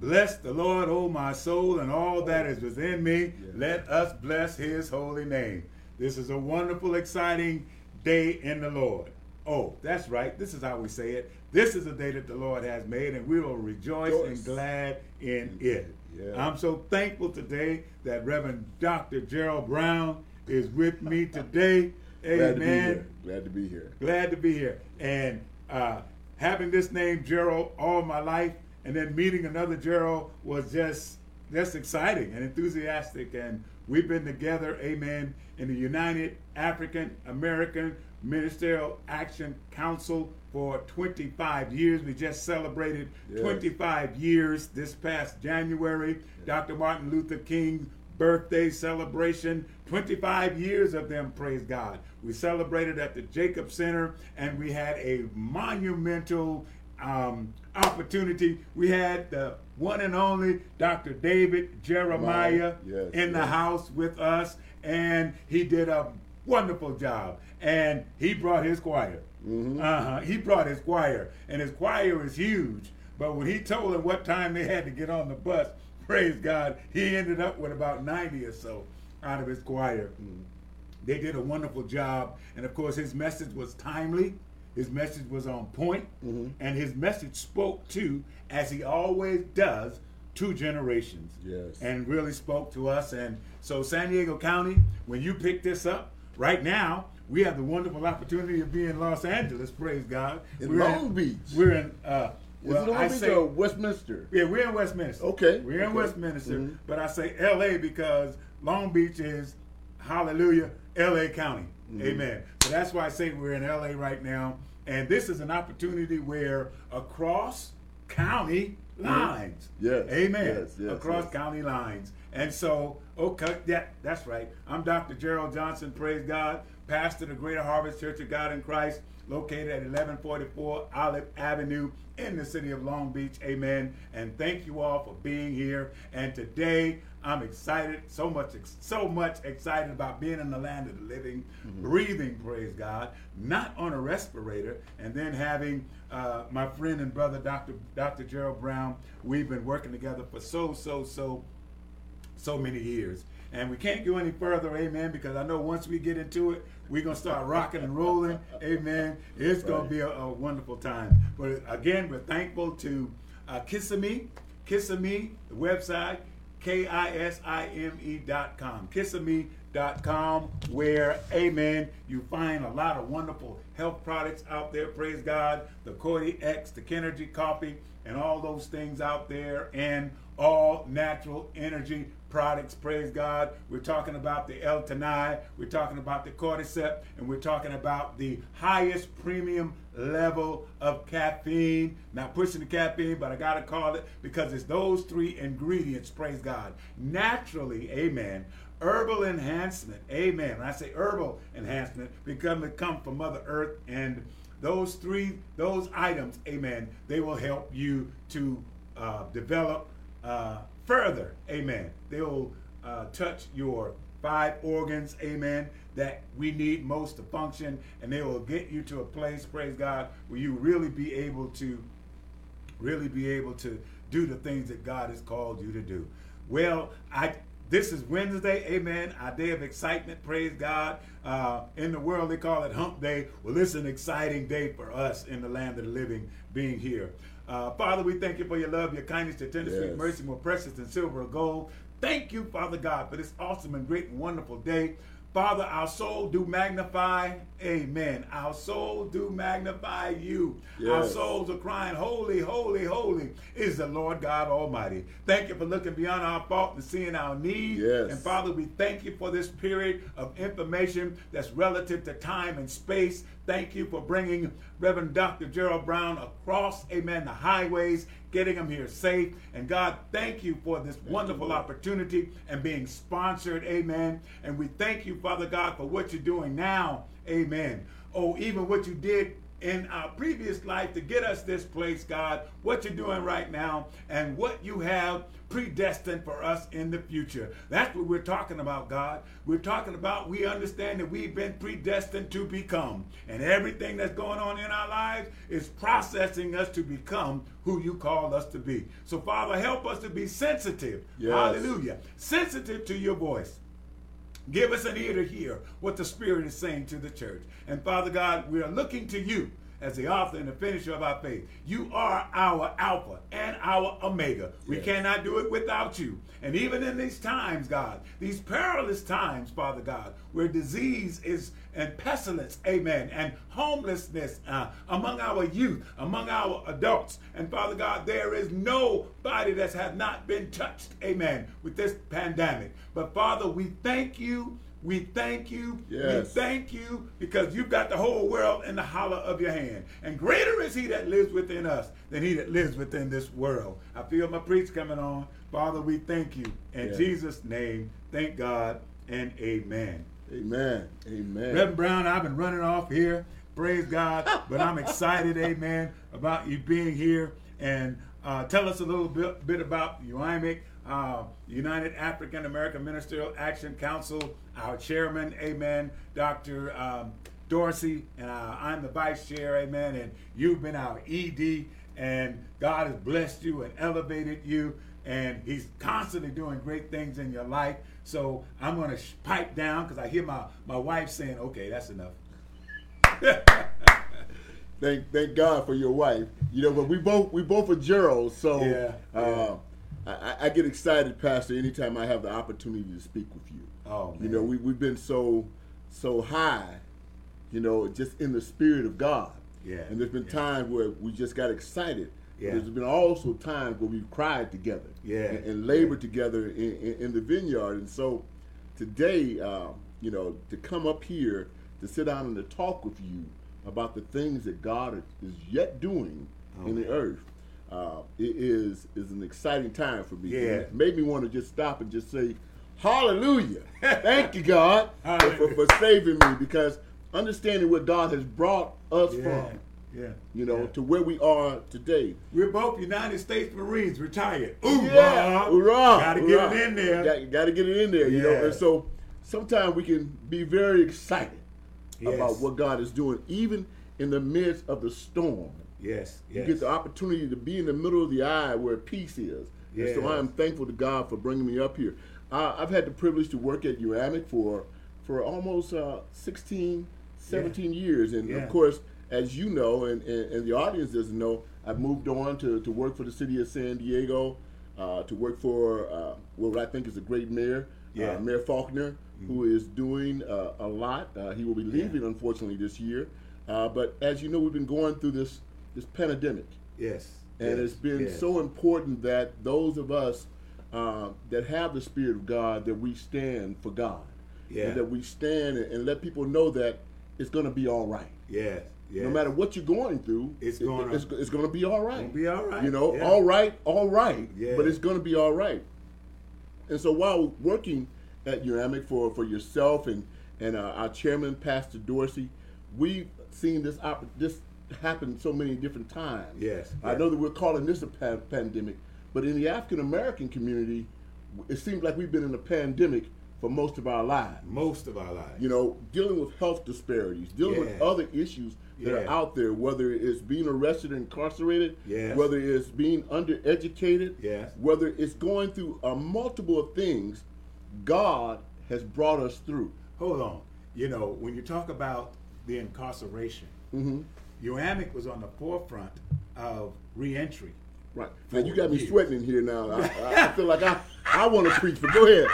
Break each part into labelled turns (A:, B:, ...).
A: Bless the Lord, O my soul, and all that is within me. Let us bless his holy name. This is a wonderful, exciting day in the Lord. Oh, that's right. This is how we say it. This is a day that the Lord has made, and we will rejoice and glad in it. Yeah. I'm so thankful today that Reverend Dr. Gerald Brown is with me today.
B: Amen. Glad to be here. Glad to be here.
A: Glad to be here. And uh, having this name Gerald all my life, and then meeting another Gerald was just just exciting and enthusiastic. And we've been together, amen, in the United African American Ministerial Action Council for 25 years. We just celebrated yes. 25 years this past January. Yes. Dr. Martin Luther King's birthday celebration. 25 years of them, praise God. We celebrated at the Jacob Center and we had a monumental um, opportunity. We had the one and only Dr. David Jeremiah yes, in the house with us, and he did a wonderful job. And he brought his choir. Mm-hmm. Uh-huh. He brought his choir, and his choir is huge. But when he told them what time they had to get on the bus, praise God, he ended up with about 90 or so out of his choir. Mm. They did a wonderful job. And of course, his message was timely. His message was on point, mm-hmm. and his message spoke to, as he always does, two generations.
B: Yes.
A: And really spoke to us. And so, San Diego County, when you pick this up, right now, we have the wonderful opportunity of being in Los Angeles, praise God.
B: In we're Long in, Beach.
A: We're in, uh,
B: well, Is it Long I Beach say, or Westminster?
A: Yeah, we're in Westminster.
B: Okay.
A: We're
B: in
A: okay. Westminster, mm-hmm. but I say LA because Long Beach is, hallelujah, LA County. Mm-hmm. Amen. So that's why I say we're in LA right now. And this is an opportunity where across county lines.
B: Yes.
A: Amen.
B: Yes, yes,
A: across
B: yes.
A: county lines. And so, okay, yeah, that's right. I'm Dr. Gerald Johnson, praise God, pastor of the Greater Harvest Church of God in Christ, located at 1144 Olive Avenue in the city of Long Beach. Amen. And thank you all for being here. And today, I'm excited, so much, so much excited about being in the land of the living, mm-hmm. breathing, praise God, not on a respirator, and then having uh, my friend and brother, Dr. Dr. Gerald Brown. We've been working together for so, so, so, so many years. And we can't go any further, amen, because I know once we get into it, we're going to start rocking and rolling, amen. It's going to be a, a, wonderful time. But again, we're thankful to uh, Kisame, Kisame, the website, K-I-S-I-M-E dot com. Kisame.com, where, amen, you find a lot of wonderful health products out there, praise God, the Cody X, the Kenergy coffee, and all those things out there, and all natural energy products, praise God. We're talking about the L-theanine, we're talking about the Cordyceps, and we're talking about the highest premium level of caffeine. Not pushing the caffeine, but I got to call it because it's those three ingredients, praise God. Naturally, amen. Herbal enhancement, amen. When I say herbal enhancement, because it come from Mother Earth and those three, those items, amen, they will help you to uh, develop uh, further, amen. They will uh, touch your five organs, amen, that we need most to function, and they will get you to a place, praise God, where you really be able to, really be able to do the things that God has called you to do. Well, I this is Wednesday, amen, our day of excitement, praise God. Uh, in the world, they call it hump day. Well, it's an exciting day for us in the land of the living being here. Uh, Father, we thank you for your love, your kindness, your tender, yes. sweet mercy, more precious than silver or gold. Thank you, Father God, for this awesome and great and wonderful day. Father, our soul do magnify, amen. Our soul do magnify you. Yes. Our souls are crying, holy, holy, holy is the Lord God Almighty. Thank you for looking beyond our fault and seeing our need.
B: Yes.
A: And Father, we thank you for this period of information that's relative to time and space. Thank you for bringing Reverend Dr. Gerald Brown across, amen, the highways, getting them here safe. And God, thank you for this thank wonderful you, opportunity and being sponsored, amen. And we thank you, Father God, for what you're doing now, amen. Oh, even what you did in our previous life to get us this place, God, what you're doing right now, and what you have predestined for us in the future. That's what we're talking about, God. We're talking about we understand that we've been predestined to become. And everything that's going on in our lives is processing us to become who you called us to be. So, Father, help us to be sensitive. Yes. Hallelujah. Sensitive to your voice. Give us an ear to hear what the Spirit is saying to the church. And Father God, we are looking to you as the author and the finisher of our faith. You are our Alpha and our Omega. We cannot do it without you. And even in these times, God, these perilous times, Father God, where disease is and pestilence, amen, and homelessness uh, among our youth, among our adults. And Father God, there is nobody that has not been touched, amen, with this pandemic. But Father, we thank you we thank you. Yes. We thank you because you've got the whole world in the hollow of your hand. And greater is he that lives within us than he that lives within this world. I feel my preach coming on. Father, we thank you. In yes. Jesus' name, thank God and amen.
B: Amen. Amen.
A: Reverend Brown, I've been running off here. Praise God. but I'm excited, amen, about you being here. And uh, tell us a little bit, bit about UAMIC uh, United African American Ministerial Action Council, our chairman, amen, Dr. Um, Dorsey, and uh, I'm the vice chair, amen, and you've been our ED, and God has blessed you and elevated you, and He's constantly doing great things in your life. So I'm going to pipe down because I hear my, my wife saying, okay, that's enough.
B: thank thank God for your wife. You know, but we both we both are Gerald, so yeah, uh, yeah. I, I, get excited, Pastor, anytime I have the opportunity to speak with you. Oh, man. You know, we, we've been so so high, you know, just in the spirit of God. Yeah. And there's been yeah. times where we just got excited. Yeah. There's been also times where we've cried together. Yeah. And, and labored yeah. together in, in, in, the vineyard. And so today, uh, you know, to come up here to sit down and to talk with you about the things that God is yet doing oh, in the earth uh, it is is an exciting time for me. Yeah. It made me want to just stop and just say, Hallelujah. Thank you, God, for, for, saving me because understanding what God has brought us yeah. from. Yeah. You know, yeah. to where we are today.
A: We're both United States Marines retired.
B: Ooh, yeah. Hoorah. Gotta get it in there. Got, got to get it in there, you know. And so sometimes we can be very excited yes. about what God is doing, even in the midst of the storm.
A: Yes,
B: yes. You get the opportunity to be in the middle of the eye where peace is. Yes. And so I am thankful to God for bringing me up here. Uh, I've had the privilege to work at UAMIC for for almost uh, 16, 17 yeah. years. And of course, as you know, and, and, and, the audience doesn't know, I've moved on to, to work for the city of San Diego, uh, to work for uh, what I think is a great mayor, uh. Mayor Faulconer, mm-hmm. who is doing uh, a lot. he will be leaving, unfortunately, this year. but as you know, we've been going through this this pandemic.
A: Yes.
B: And
A: yes,
B: it's been yes. so important that those of us uh, that have the Spirit of God, that we stand for God. Yeah. And that we stand and, and let people know that it's going to be all right.
A: Yes. Yes.
B: No matter what you're going through, it's going it, it's, it's going to be all right.
A: Be all right.
B: You know, yeah. all right, all right. Yeah. But it's going to be all right. And so while working at UAMIC for for yourself and and uh, our chairman, Pastor Dorsey, we've seen this this happened so many different times.
A: Yes.
B: I know that we're calling this a pa- pandemic, but in the African American community, it seems like we've been in a pandemic for most of our lives.
A: Most of our lives.
B: You know, dealing with health disparities, dealing yeah. with other issues that yeah. are out there, whether it's being arrested and incarcerated, yes. whether it's being undereducated, yes. whether it's going through a multiple of things, God has brought us through.
A: Hold on. You know, when you talk about the incarceration, mm-hmm. UAMIC was on the forefront of reentry.
B: Right. Now you got me years. sweating in here now. I, I, feel like I, I want to preach, but go ahead.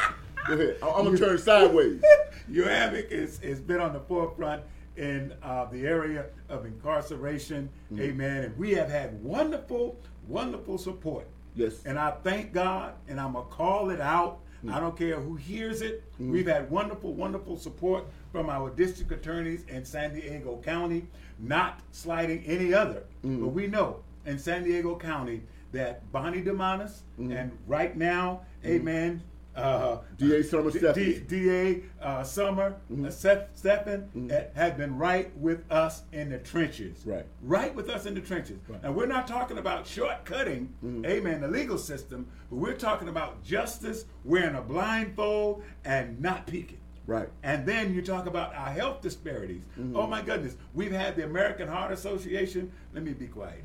B: Go ahead. I'm gonna turn sideways.
A: UAMIC is has been on the forefront in uh, the area of incarceration. Mm-hmm. Amen. And we have had wonderful, wonderful support.
B: Yes.
A: And I thank God, and I'm gonna call it out. Mm-hmm. I don't care who hears it. Mm-hmm. We've had wonderful, wonderful support from our district attorneys in San Diego County not slighting any other. Mm. But we know in San Diego County that Bonnie Dumanis mm. and right now, mm. amen, uh,
B: DA Summer
A: Stephan. DA uh, Summer mm-hmm. uh, Stephan mm-hmm. has been right with us in the trenches.
B: Right.
A: Right with us in the trenches. Right. And we're not talking about shortcutting, mm-hmm. amen, the legal system, but we're talking about justice, wearing a blindfold, and not peeking.
B: Right.
A: And then you talk about our health disparities. Mm-hmm. Oh my goodness. We've had the American Heart Association. Let me be quiet.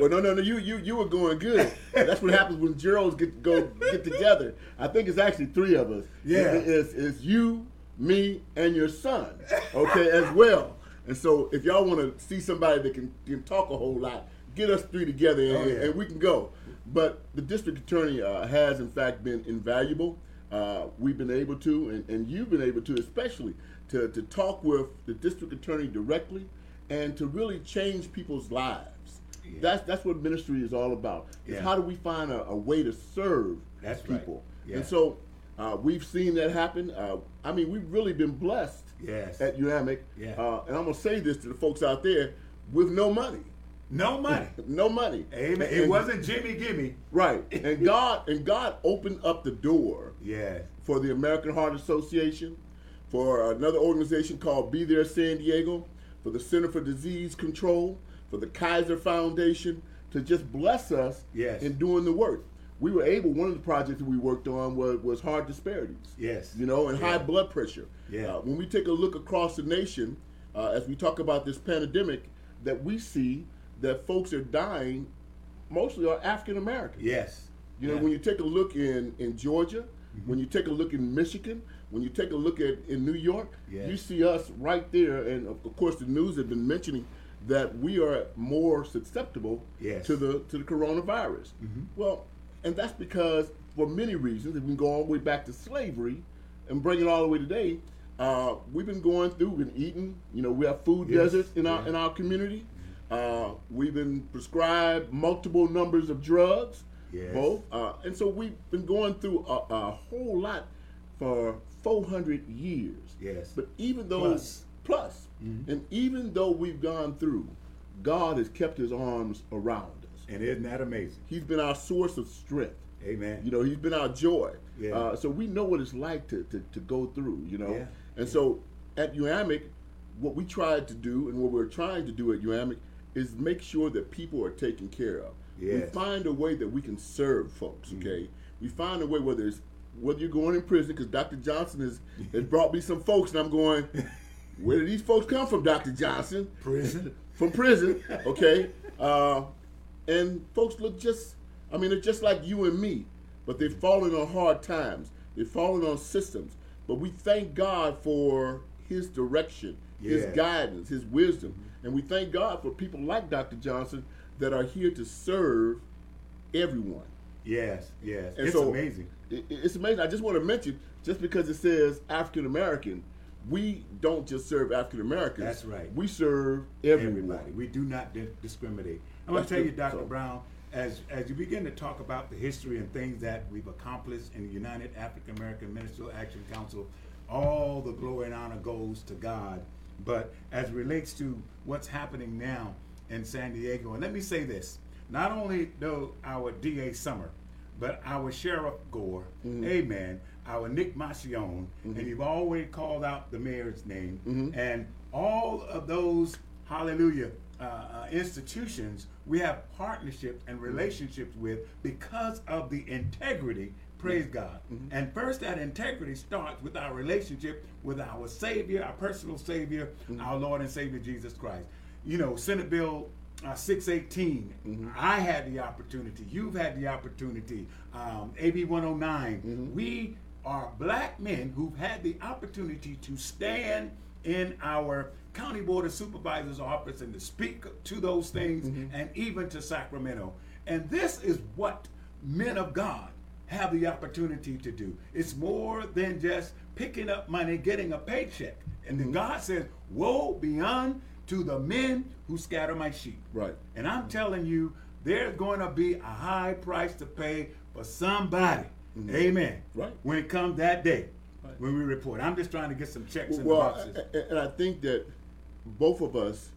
B: Well, no, no, no. You, you, you were going good. That's what happens when Geralds get go get together. I think it's actually three of us.
A: Yeah,
B: it's, it's you, me, and your son. Okay, as well. And so, if y'all want to see somebody that can, can talk a whole lot, get us three together, and, oh, yeah. and we can go. But the district attorney uh, has, in fact, been invaluable. Uh, we've been able to, and, and you've been able to, especially to, to talk with the district attorney directly and to really change people's lives. Yeah. That's that's what ministry is all about. Is yeah. how do we find a, a way to serve
A: that's
B: people?
A: Right. Yeah.
B: And so uh, we've seen that happen. Uh, I mean, we've really been blessed
A: yes.
B: at UAMC.
A: Yeah.
B: Uh, and I'm gonna say this to the folks out there with no money.
A: No money.
B: no money.
A: Amen. And, it wasn't Jimmy Gimme.
B: Right. And God and God opened up the door.
A: Yeah.
B: For the American Heart Association, for another organization called Be There San Diego, for the Center for Disease Control, for the Kaiser Foundation to just bless us
A: yes.
B: in doing the work. We were able. One of the projects that we worked on was, was heart disparities.
A: Yes.
B: You know, and yeah. high blood pressure.
A: Yeah.
B: Uh, when we take a look across the nation, uh, as we talk about this pandemic, that we see that folks are dying, mostly are African Americans.
A: Yes.
B: You know,
A: yeah.
B: when you take a look in in Georgia, mm-hmm. when you take a look in Michigan, when you take a look at in New York,
A: yes.
B: you see us right there. And of course, the news have been mentioning that we are more susceptible
A: yes.
B: to the to the coronavirus.
A: Mm-hmm.
B: Well, and that's because for many reasons, if we can go all the way back to slavery and bring it all the way today, uh, we've been going through, we've been eating. You know, we have food yes. deserts in our in our community. Uh, we've been prescribed multiple numbers of drugs,
A: yes.
B: both, uh, and so we've been going through a, a, whole lot for 400 years.
A: Yes.
B: But even though
A: plus,
B: plus mm-hmm. and even though we've gone through, God has kept His arms around us.
A: And isn't that amazing?
B: He's been our source of strength.
A: Amen.
B: You know, He's been our joy.
A: Yeah. Uh,
B: so we know what it's like to, to, to go through. You know,
A: yeah.
B: and so at UAMC, what we tried to do and what we're trying to do at UAMC is make sure that people are taken care of.
A: Yes.
B: We find a way that we can serve folks. Mm-hmm. Okay, mm-hmm. we find a way whether it's whether you're going in prison because Dr. Johnson has has brought me some folks and I'm going. Where did these folks come from, Dr. Johnson?
A: Prison.
B: From prison, okay. Uh, and folks look just, I mean, they're just like you and me, but they've fallen on hard times. They've fallen on systems. But we thank God for His direction,
A: yeah.
B: His guidance, His wisdom. And we thank God for people like Dr. Johnson that are here to serve everyone.
A: Yes, yes.
B: And
A: it's
B: so
A: amazing.
B: It, it's amazing. I just want to mention, just because it says African American, we don't just serve African Americans.
A: That's right.
B: We serve everyone.
A: everybody. We do not di- discriminate. I'm going to tell you, Dr. So. Brown, as as you begin to talk about the history and things that we've accomplished in the United African American Ministerial Action Council, all the glory and honor goes to God. But as it relates to what's happening now in San Diego, and let me say this: not only though our DA Summer, but our Sheriff Gore, mm-hmm. Amen our Nick Macchione, mm-hmm. and you've already called out the mayor's name,
B: mm-hmm.
A: and all of those, hallelujah, uh, uh, institutions we have partnerships and relationships with because of the integrity praise mm-hmm. god
B: mm-hmm.
A: and first that integrity starts with our relationship with our savior our personal savior
B: mm-hmm.
A: our lord and savior jesus christ you know senate bill uh, 618
B: mm-hmm.
A: i had the opportunity you've had the opportunity um, ab 109
B: mm-hmm.
A: we are black men who've had the opportunity to stand in our county board of supervisors office and to speak to those things
B: mm-hmm.
A: and even to Sacramento. And this is what men of God have the opportunity to do. It's more than just picking up money, getting a paycheck. And
B: mm-hmm.
A: then God says, Woe beyond to the men who scatter my sheep.
B: Right.
A: And I'm telling you, there's going to be a high price to pay for somebody Mm-hmm. Amen.
B: Right.
A: When it comes that day, right. when we report, I'm just trying to get some checks
B: well,
A: in the boxes.
B: and I think that both of us,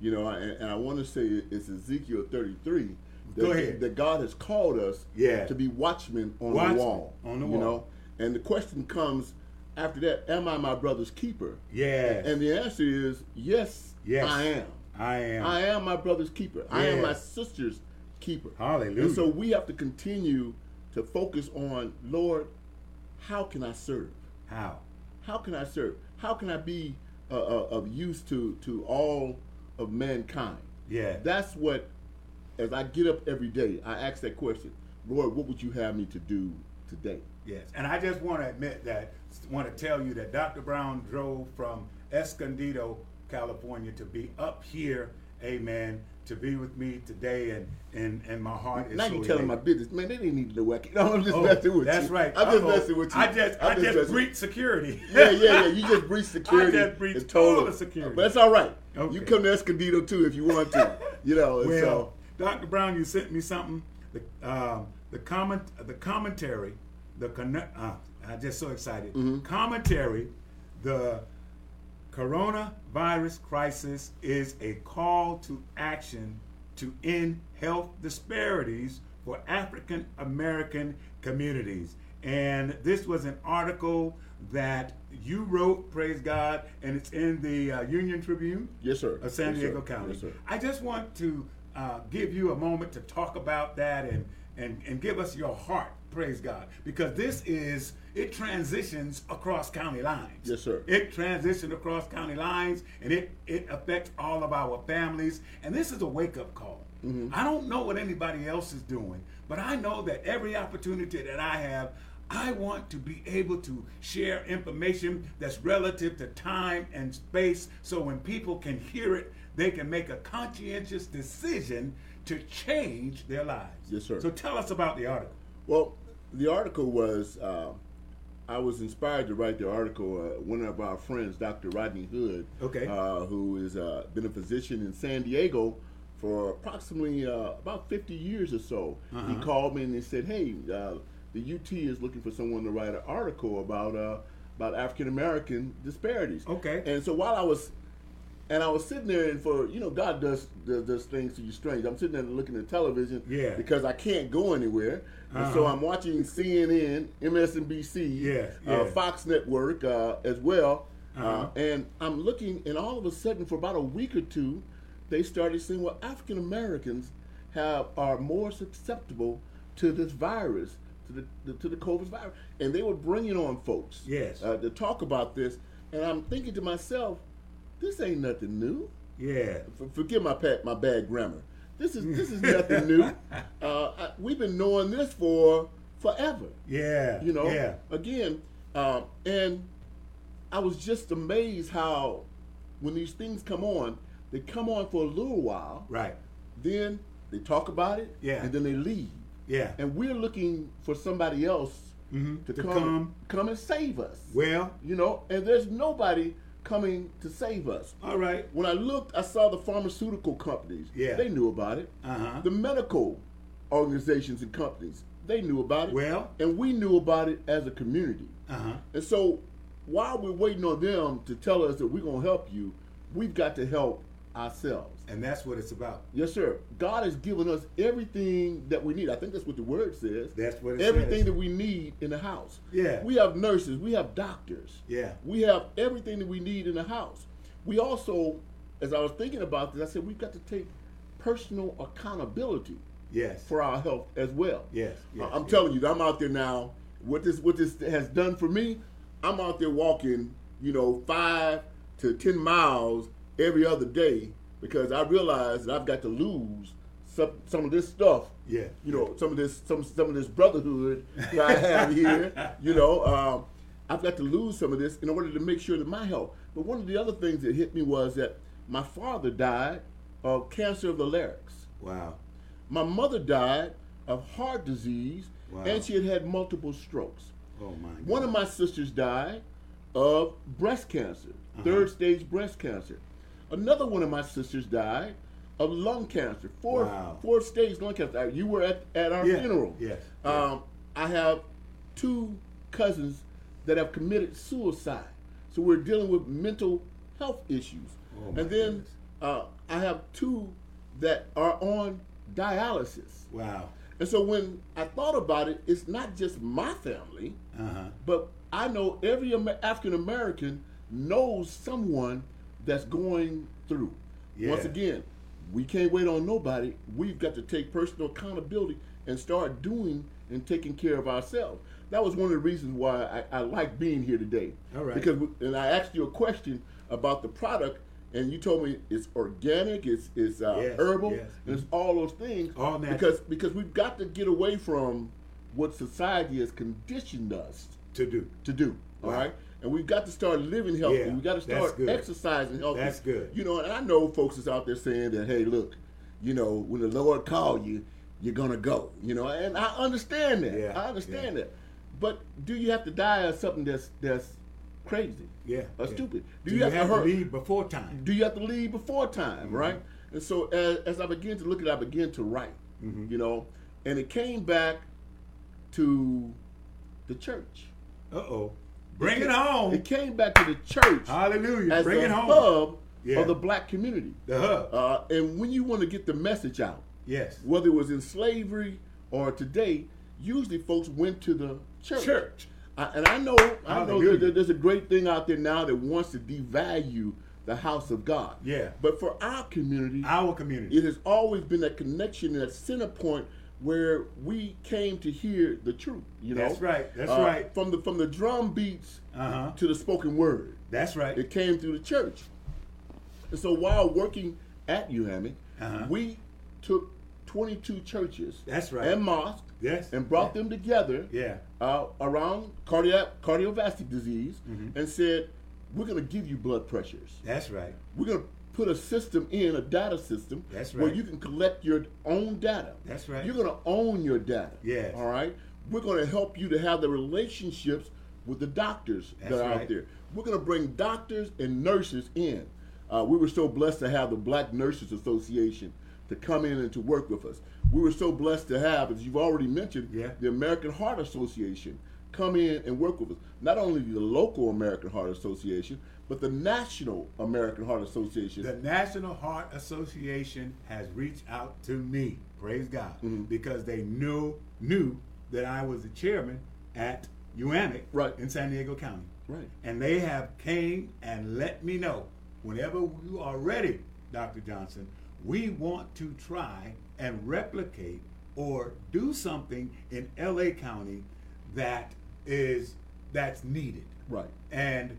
B: you know, and, and I want to say it's Ezekiel 33, That, Go ahead. That God has called us yeah. to be watchmen on watchmen the wall.
A: On the wall. You know?
B: And the question comes after that, am I my brother's keeper?
A: Yeah.
B: And the answer is yes, yes. I am.
A: I am.
B: I am my brother's keeper. Yes. I am my sister's keeper.
A: Hallelujah.
B: And so we have to continue to focus on, Lord, how can I serve?
A: How?
B: How can I serve? How can I be uh, uh, of use to to all of mankind?
A: Yeah.
B: That's what. As I get up every day, I ask that question, Lord, what would you have me to do today?
A: Yes, and I just want to admit that, want to tell you that Dr. Brown drove from Escondido, California, to be up here, Amen, to be with me today, and and, and my heart is.
B: Now
A: so
B: you telling my business, man. They didn't need to know what. No, I'm just oh, messing with
A: that's
B: you.
A: That's right.
B: I'm just messing with you.
A: I just I'm I just, just breached security.
B: yeah, yeah, yeah. You just breached security.
A: I just breached all the security.
B: But that's all right. Okay. You come to Escondido too if you want to. you know.
A: Well, so. Dr. Brown, you sent me something. The um, the comment the commentary, the connect. Uh, I'm just so excited. Mm-hmm. Commentary, the coronavirus crisis is a call to action to end health disparities for African American communities. And this was an article that you wrote, praise God, and it's in the uh, Union Tribune.
B: Yes, sir.
A: Of San
B: yes,
A: Diego
B: sir.
A: County.
B: Yes, sir.
A: I just want to uh, give you a moment to talk about that and, and, and give us your heart, praise God, because this is it transitions across county lines.
B: Yes, sir.
A: It transitions across county lines, and it it affects all of our families. And this is a wake up call. Mm-hmm. I don't know what anybody else is doing, but I know that every opportunity that I have, I want to be able to share information that's relative to time and space so when people can hear it, they can make a conscientious decision to change their lives.
B: Yes, sir.
A: So tell us about the article.
B: Well, the article was uh, I was inspired to write the article. Uh, one of our friends, Dr. Rodney Hood,
A: okay,
B: uh, who has uh, been a physician in San Diego for approximately uh, about 50 years or so. Uh-huh. He called me and he said, "Hey, uh, the UT is looking for someone to write an article about uh, about African American disparities."
A: Okay.
B: And so while I was and I was sitting there, and for you know, God does does, does things to you strange. I'm sitting there looking at television,
A: yeah,
B: because I can't go anywhere, uh-huh. and so uh-huh. I'm watching CNN, MSNBC,
A: yeah, yeah.
B: Uh, Fox Network uh, as well, uh-huh. uh, and I'm looking, and all of a sudden, for about a week or two, they started saying, well, African Americans have are more susceptible to this virus, to the, the, to the COVID virus, and they were bringing on folks,
A: yes,
B: uh, to talk about this, and I'm thinking to myself this ain't nothing new.
A: Yeah.
B: For, forgive my pat, my bad grammar. This is this is nothing new. Uh, I, we've been knowing this for forever.
A: Yeah.
B: You know.
A: Yeah.
B: Again, um, and I was just amazed how when these things come on, they come on for a little while.
A: Right.
B: Then they talk about it.
A: Yeah.
B: And then they leave.
A: Yeah.
B: And we're looking for somebody else
A: mm-hmm.
B: to, to come, come come and save us.
A: Well,
B: you know, and there's nobody coming to save us.
A: All right.
B: When I looked, I saw the pharmaceutical companies.
A: Yeah.
B: They knew about it.
A: Uh-huh.
B: The medical organizations and companies, they knew about it.
A: Well.
B: And we knew about it as a community.
A: Uh-huh.
B: And so while we're waiting on them to tell us that we're going to help you, we've got to help ourselves.
A: And that's what it's about.
B: Yes, sir. God has given us everything that we need. I think that's what the word says.
A: That's what it
B: everything
A: says.
B: that we need in the house.
A: Yeah.
B: We have nurses, we have doctors.
A: Yeah.
B: We have everything that we need in the house. We also, as I was thinking about this, I said we've got to take personal accountability.
A: Yes.
B: For our health as well.
A: Yes. yes
B: I'm
A: yes.
B: telling you, I'm out there now. What this what this has done for me, I'm out there walking, you know, five to ten miles every other day because I realize that I've got to lose some some of this stuff.
A: Yeah.
B: You know, some of this some some of this brotherhood that I have here. You know, um, I've got to lose some of this in order to make sure that my health. But one of the other things that hit me was that my father died of cancer of the larynx.
A: Wow.
B: My mother died of heart disease,
A: wow.
B: and she had had multiple strokes.
A: Oh my. God.
B: One of my sisters died of breast cancer, uh-huh. third stage breast cancer. Another one of my sisters died of lung cancer, Four
A: wow.
B: fourth stage lung cancer. You were at, at our
A: yeah.
B: funeral.
A: Yes.
B: Um, I have two cousins that have committed suicide. So we're dealing with mental health issues.
A: Oh
B: and then uh, I have two that are on dialysis.
A: Wow.
B: And so when I thought about it, it's not just my family, uh-huh. but I know every African American knows someone that's going through. Yeah. Once again, we can't wait on nobody. We've got to take personal accountability and start doing and taking care of ourselves. That was one of the reasons why I, I like being here today.
A: All right.
B: Because and I asked you a question about the product, and you told me it's organic, it's it's uh, yes, herbal, yes. and it's all those things.
A: All natural.
B: Because because we've got to get away from what society has conditioned us
A: to do.
B: To do. All right. And we've got to start living healthy. Yeah, we've got to start exercising healthy.
A: That's good.
B: You know, and I know folks is out there saying that, hey, look, you know, when the Lord call you, you're gonna go. You know, and I understand that. Yeah, I understand yeah. that. But do you have to die of something that's that's crazy?
A: Yeah.
B: Or yeah. stupid?
A: Do, do you, you, have, have to, hurt? leave before time?
B: Do you have to leave before time? Mm-hmm. Right. And so as, as, I begin to look at, it, I begin to write. Mm-hmm. You know, and it came back to the church.
A: Uh oh. Bring it, it, home.
B: It came back to the church.
A: Hallelujah. As
B: Bring
A: it
B: home. hub yeah. of the black community.
A: The hub.
B: Uh, and when you want to get the message out,
A: yes,
B: whether it was in slavery or today, usually folks went to the church.
A: Church.
B: I, and I know, I know that there's a great thing out there now that wants to devalue the house of God.
A: Yeah.
B: But for our community,
A: our community,
B: it has always been that connection and that center point where we came to hear the truth. You know,
A: that's right. That's uh, right.
B: From the from the drum beats uh-huh. to the spoken word.
A: That's right.
B: It came through the church. And so while working at UAMI, uh-huh. we took 22 churches.
A: That's right.
B: And mosques.
A: Yes.
B: And brought yeah. them together.
A: Yeah.
B: Uh, around cardiac cardiovascular disease, mm-hmm. and said, "We're going to give you blood pressures."
A: That's right.
B: We're going to put a system in, a data system,
A: That's right.
B: where you can collect your own data.
A: That's right.
B: You're going to own your data.
A: Yes.
B: All right. We're going to help you to have the relationships with the doctors That's that are right. out there. We're going to bring doctors and nurses in. Uh, we were so blessed to have the Black Nurses Association to come in and to work with us. We were so blessed to have, as you've already mentioned,
A: yeah.
B: the American Heart Association come in and work with us. Not only the local American Heart Association, but the National American Heart Association.
A: The National Heart Association has reached out to me, praise God, mm-hmm. because they knew knew that I was the chairman at UAMIC
B: right.
A: in San Diego County.
B: Right.
A: And they have came and let me know whenever you are ready, Dr. Johnson, we want to try and replicate or do something in LA County that is that's needed.
B: Right.
A: And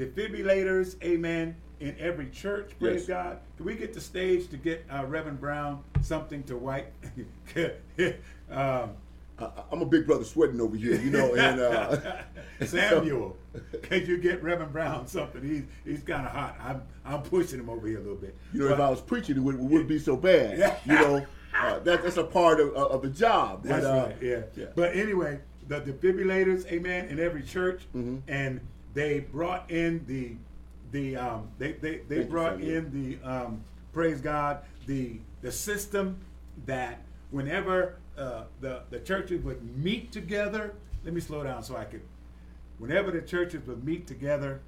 A: defibrillators, amen, in every church, praise yes. God. Can we get the stage to get uh, Reverend Brown something to wipe?
B: um, I'm a big brother sweating over here, you know. And uh,
A: Samuel, can you get Reverend Brown something? He's he's kind of hot. I'm I'm pushing him over here a little bit.
B: You know, but, if I was preaching, it, would, it wouldn't be so bad. Yeah. You know, uh, that, that's a part of, of the job.
A: That's uh, right. Yeah. yeah. But anyway, the defibrillators, amen, in every church, mm-hmm. and they brought in the the um, they they, they Thank brought in the um, praise God the the system that whenever uh, the the churches would meet together. Let me slow down so I could. Whenever the churches would meet together,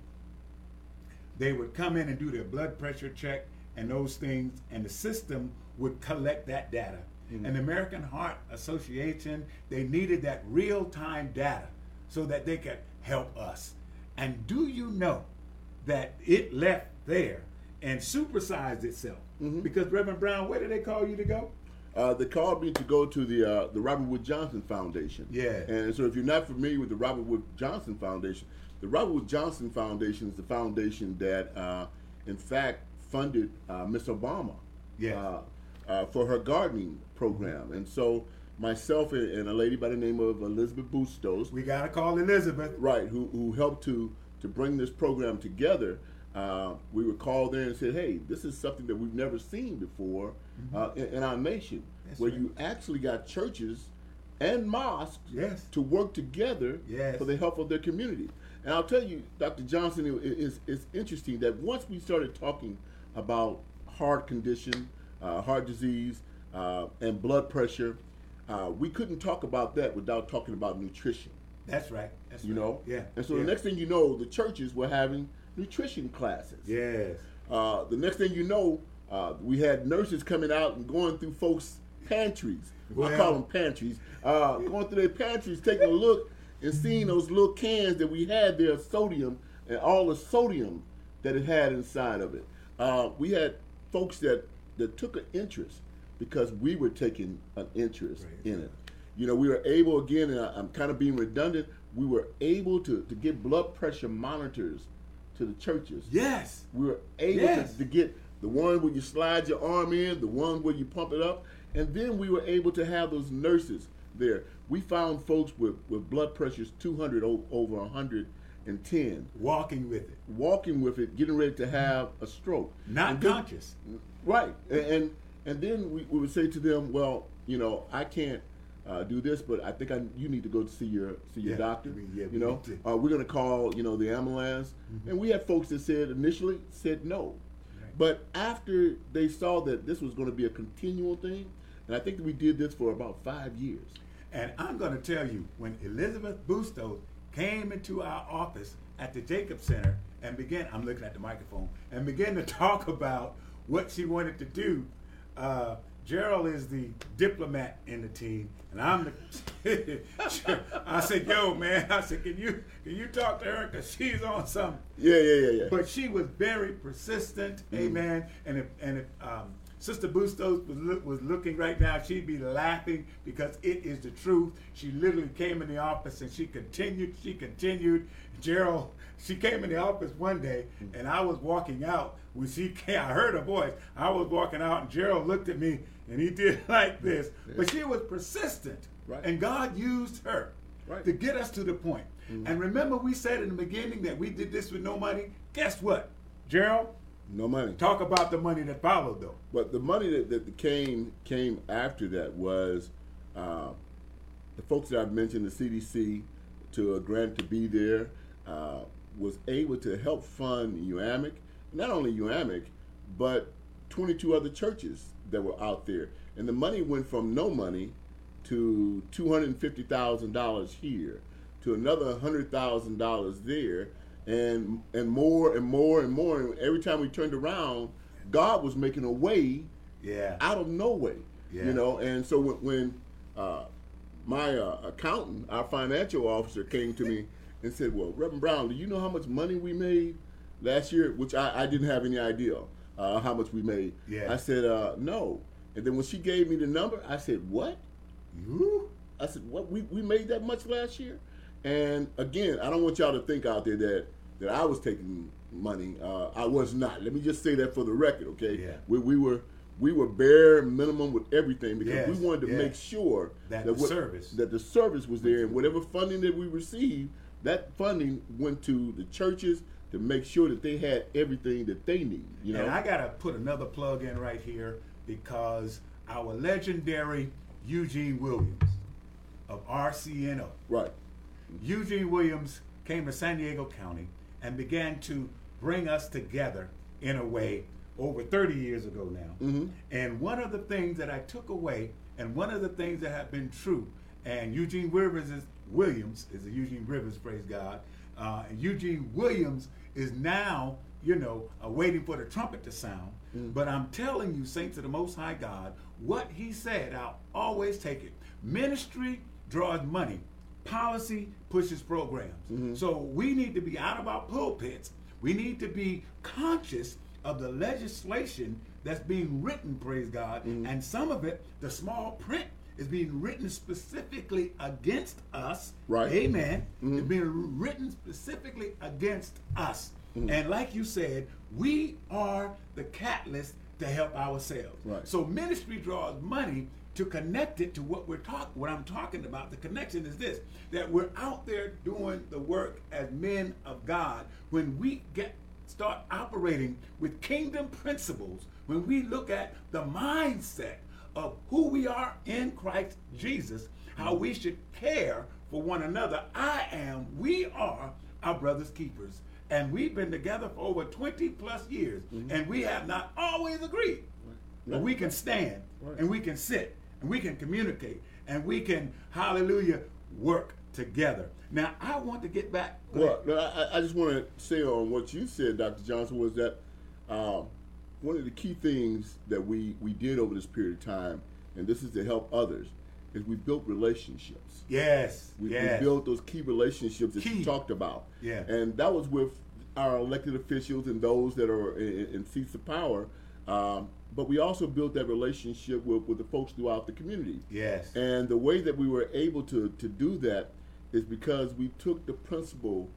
A: they would come in and do their blood pressure check and those things, and the system would collect that data. Mm-hmm. And the American Heart Association, they needed that real time data so that they could help us. And do you know that it left there and supersized itself? Mm-hmm. Because Reverend Brown, where did they call you to go?
B: Uh, they called me to go to the uh, the Robert Wood Johnson Foundation.
A: Yeah.
B: And so, if you're not familiar with the Robert Wood Johnson Foundation, the Robert Wood Johnson Foundation is the foundation that, uh, in fact, funded uh, Miss Obama.
A: Yeah.
B: Uh, uh, for her gardening program, and so myself and, a lady by the name of Elizabeth Bustos.
A: We gotta call Elizabeth.
B: Right. Who who helped to to bring this program together. we were called there and said, "Hey, this is something that we've never seen before." mm-hmm. uh, in, in, our nation, That's where right. you actually got churches and mosques
A: yes.
B: to work together
A: yes.
B: for the health of their community. And I'll tell you, Dr. Johnson, it, it's, it's interesting that once we started talking about heart condition, uh, heart disease, uh, and blood pressure, uh, we couldn't talk about that without talking about nutrition.
A: That's right. That's
B: you
A: right.
B: know?
A: Yeah.
B: And so
A: yeah.
B: the next thing you know, the churches were having nutrition classes.
A: Yes.
B: Uh, the next thing you know, uh, we had nurses coming out and going through folks' pantries. Well, I call them pantries. Uh, going through their pantries, taking a look and seeing those little cans that we had there of sodium and all the sodium that it had inside of it. Uh, we had folks that, that took an interest because we were taking an interest right. in it. You know, we were able, again, and I, am kind of being redundant, we were able to, to get blood pressure monitors to the churches.
A: Yes.
B: We were able yes. to, to get the one where you slide your arm in, the one where you pump it up, and then we were able to have those nurses there. We found folks with, with blood pressures 200 over 110.
A: Walking with it.
B: Walking with it, getting ready to have a stroke.
A: Not then, conscious.
B: Right. And, and, and then we, we would say to them, well, you know, I can't uh, do this, but I think I, you need to go to see your see your yeah, doctor. I mean, yeah, you know, uh, we're going to call you know the ambulance, mm-hmm. and we had folks that said initially said no, right. but after they saw that this was going to be a continual thing, and I think we did this for about five years.
A: And I'm going to tell you, when Elizabeth Bustos came into our office at the Jacob Center and began, I'm looking at the microphone, and began to talk about what she wanted to do. Uh, Gerald is the diplomat in the team, and I'm the. I said, "Yo, man," I said, "Can you can you talk to her because she's on something?"
B: Yeah, yeah, yeah, yeah.
A: But she was very persistent, mm-hmm. amen. And if and if um, Sister Bustos was, look, was looking right now, she'd be laughing because it is the truth. She literally came in the office and she continued. She continued. Gerald, she came in the office one day, and I was walking out when she came, I heard her voice. I was walking out, and Gerald looked at me, and he did like this. Yeah. But she was persistent, right. and God used her right. to get us to the point. Mm-hmm. And remember, we said in the beginning that we did this with no money. Guess what, Gerald?
B: No money.
A: Talk about the money that followed, though.
B: But the money that, that came came after that was uh, the folks that I've mentioned, the CDC, to a grant to be there, uh, was able to help fund UAMIC not only UAMIC, but 22 other churches that were out there. And the money went from no money to $250,000 here to another $100,000 there and and more and more and more and every time we turned around God was making a way
A: yeah
B: out of no way yeah. you know and so when, when uh, my uh, accountant our financial officer came to me and said well Reverend Brown do you know how much money we made last year, which I, I didn't have any idea uh, how much we made.
A: Yeah.
B: I said, uh, no. And then when she gave me the number, I said, what? You? I said, what? We, we made that much last year? And again, I don't want y'all to think out there that, that I was taking money. Uh, I was not. Let me just say that for the record, okay?
A: Yeah.
B: We, we were we were bare minimum with everything because
A: yes,
B: we wanted to
A: yes.
B: make sure
A: that, that the
B: what,
A: service
B: that the service was there and whatever funding that we received, that funding went to the churches to make sure that they had everything that they need. You know,
A: and I gotta put another plug in right here because our legendary Eugene Williams of RCNO,
B: right?
A: Eugene Williams came to San Diego County and began to bring us together in a way over 30 years ago now.
B: Mm-hmm.
A: And one of the things that I took away, and one of the things that have been true, and Eugene Rivers is Williams is a Eugene Rivers, praise God. Uh, and Eugene Williams is now, you know, uh, waiting for the trumpet to sound. Mm. But I'm telling you, saints of the Most High God, what he said, I'll always take it. Ministry draws money. Policy pushes programs.
B: Mm-hmm.
A: So we need to be out of our pulpits. We need to be conscious of the legislation that's being written, praise God.
B: Mm-hmm.
A: And some of it, the small print, is being written specifically against us.
B: Right.
A: Amen. Mm-hmm. It's being written specifically against us. Mm-hmm. And like you said, we are the catalyst to help ourselves.
B: Right.
A: So ministry draws money to connect it to what we're talking what I'm talking about. The connection is this that we're out there doing the work as men of God when we get start operating with kingdom principles, when we look at the mindset of who we are in Christ Jesus, how we should care for one another. I am, we are our brother's keepers. And we've been together for over 20 plus years, mm-hmm. and we have not always agreed. Right. But we can stand, right. and we can sit, and we can communicate, and we can, hallelujah, work together. Now, I want to get back.
B: Well, I, I, just want to say on what you said, Dr. Johnson, was that um, one of the key things that we, we did over this period of time and this is to help others, is we built relationships.
A: Yes.
B: We,
A: yes.
B: we built those key relationships that key. you talked about.
A: Yeah.
B: And that was with our elected officials and those that are in, in seats of power. Um, but we also built that relationship with, with the folks throughout the community.
A: Yes.
B: And the way that we were able to, to do that is because we took the principle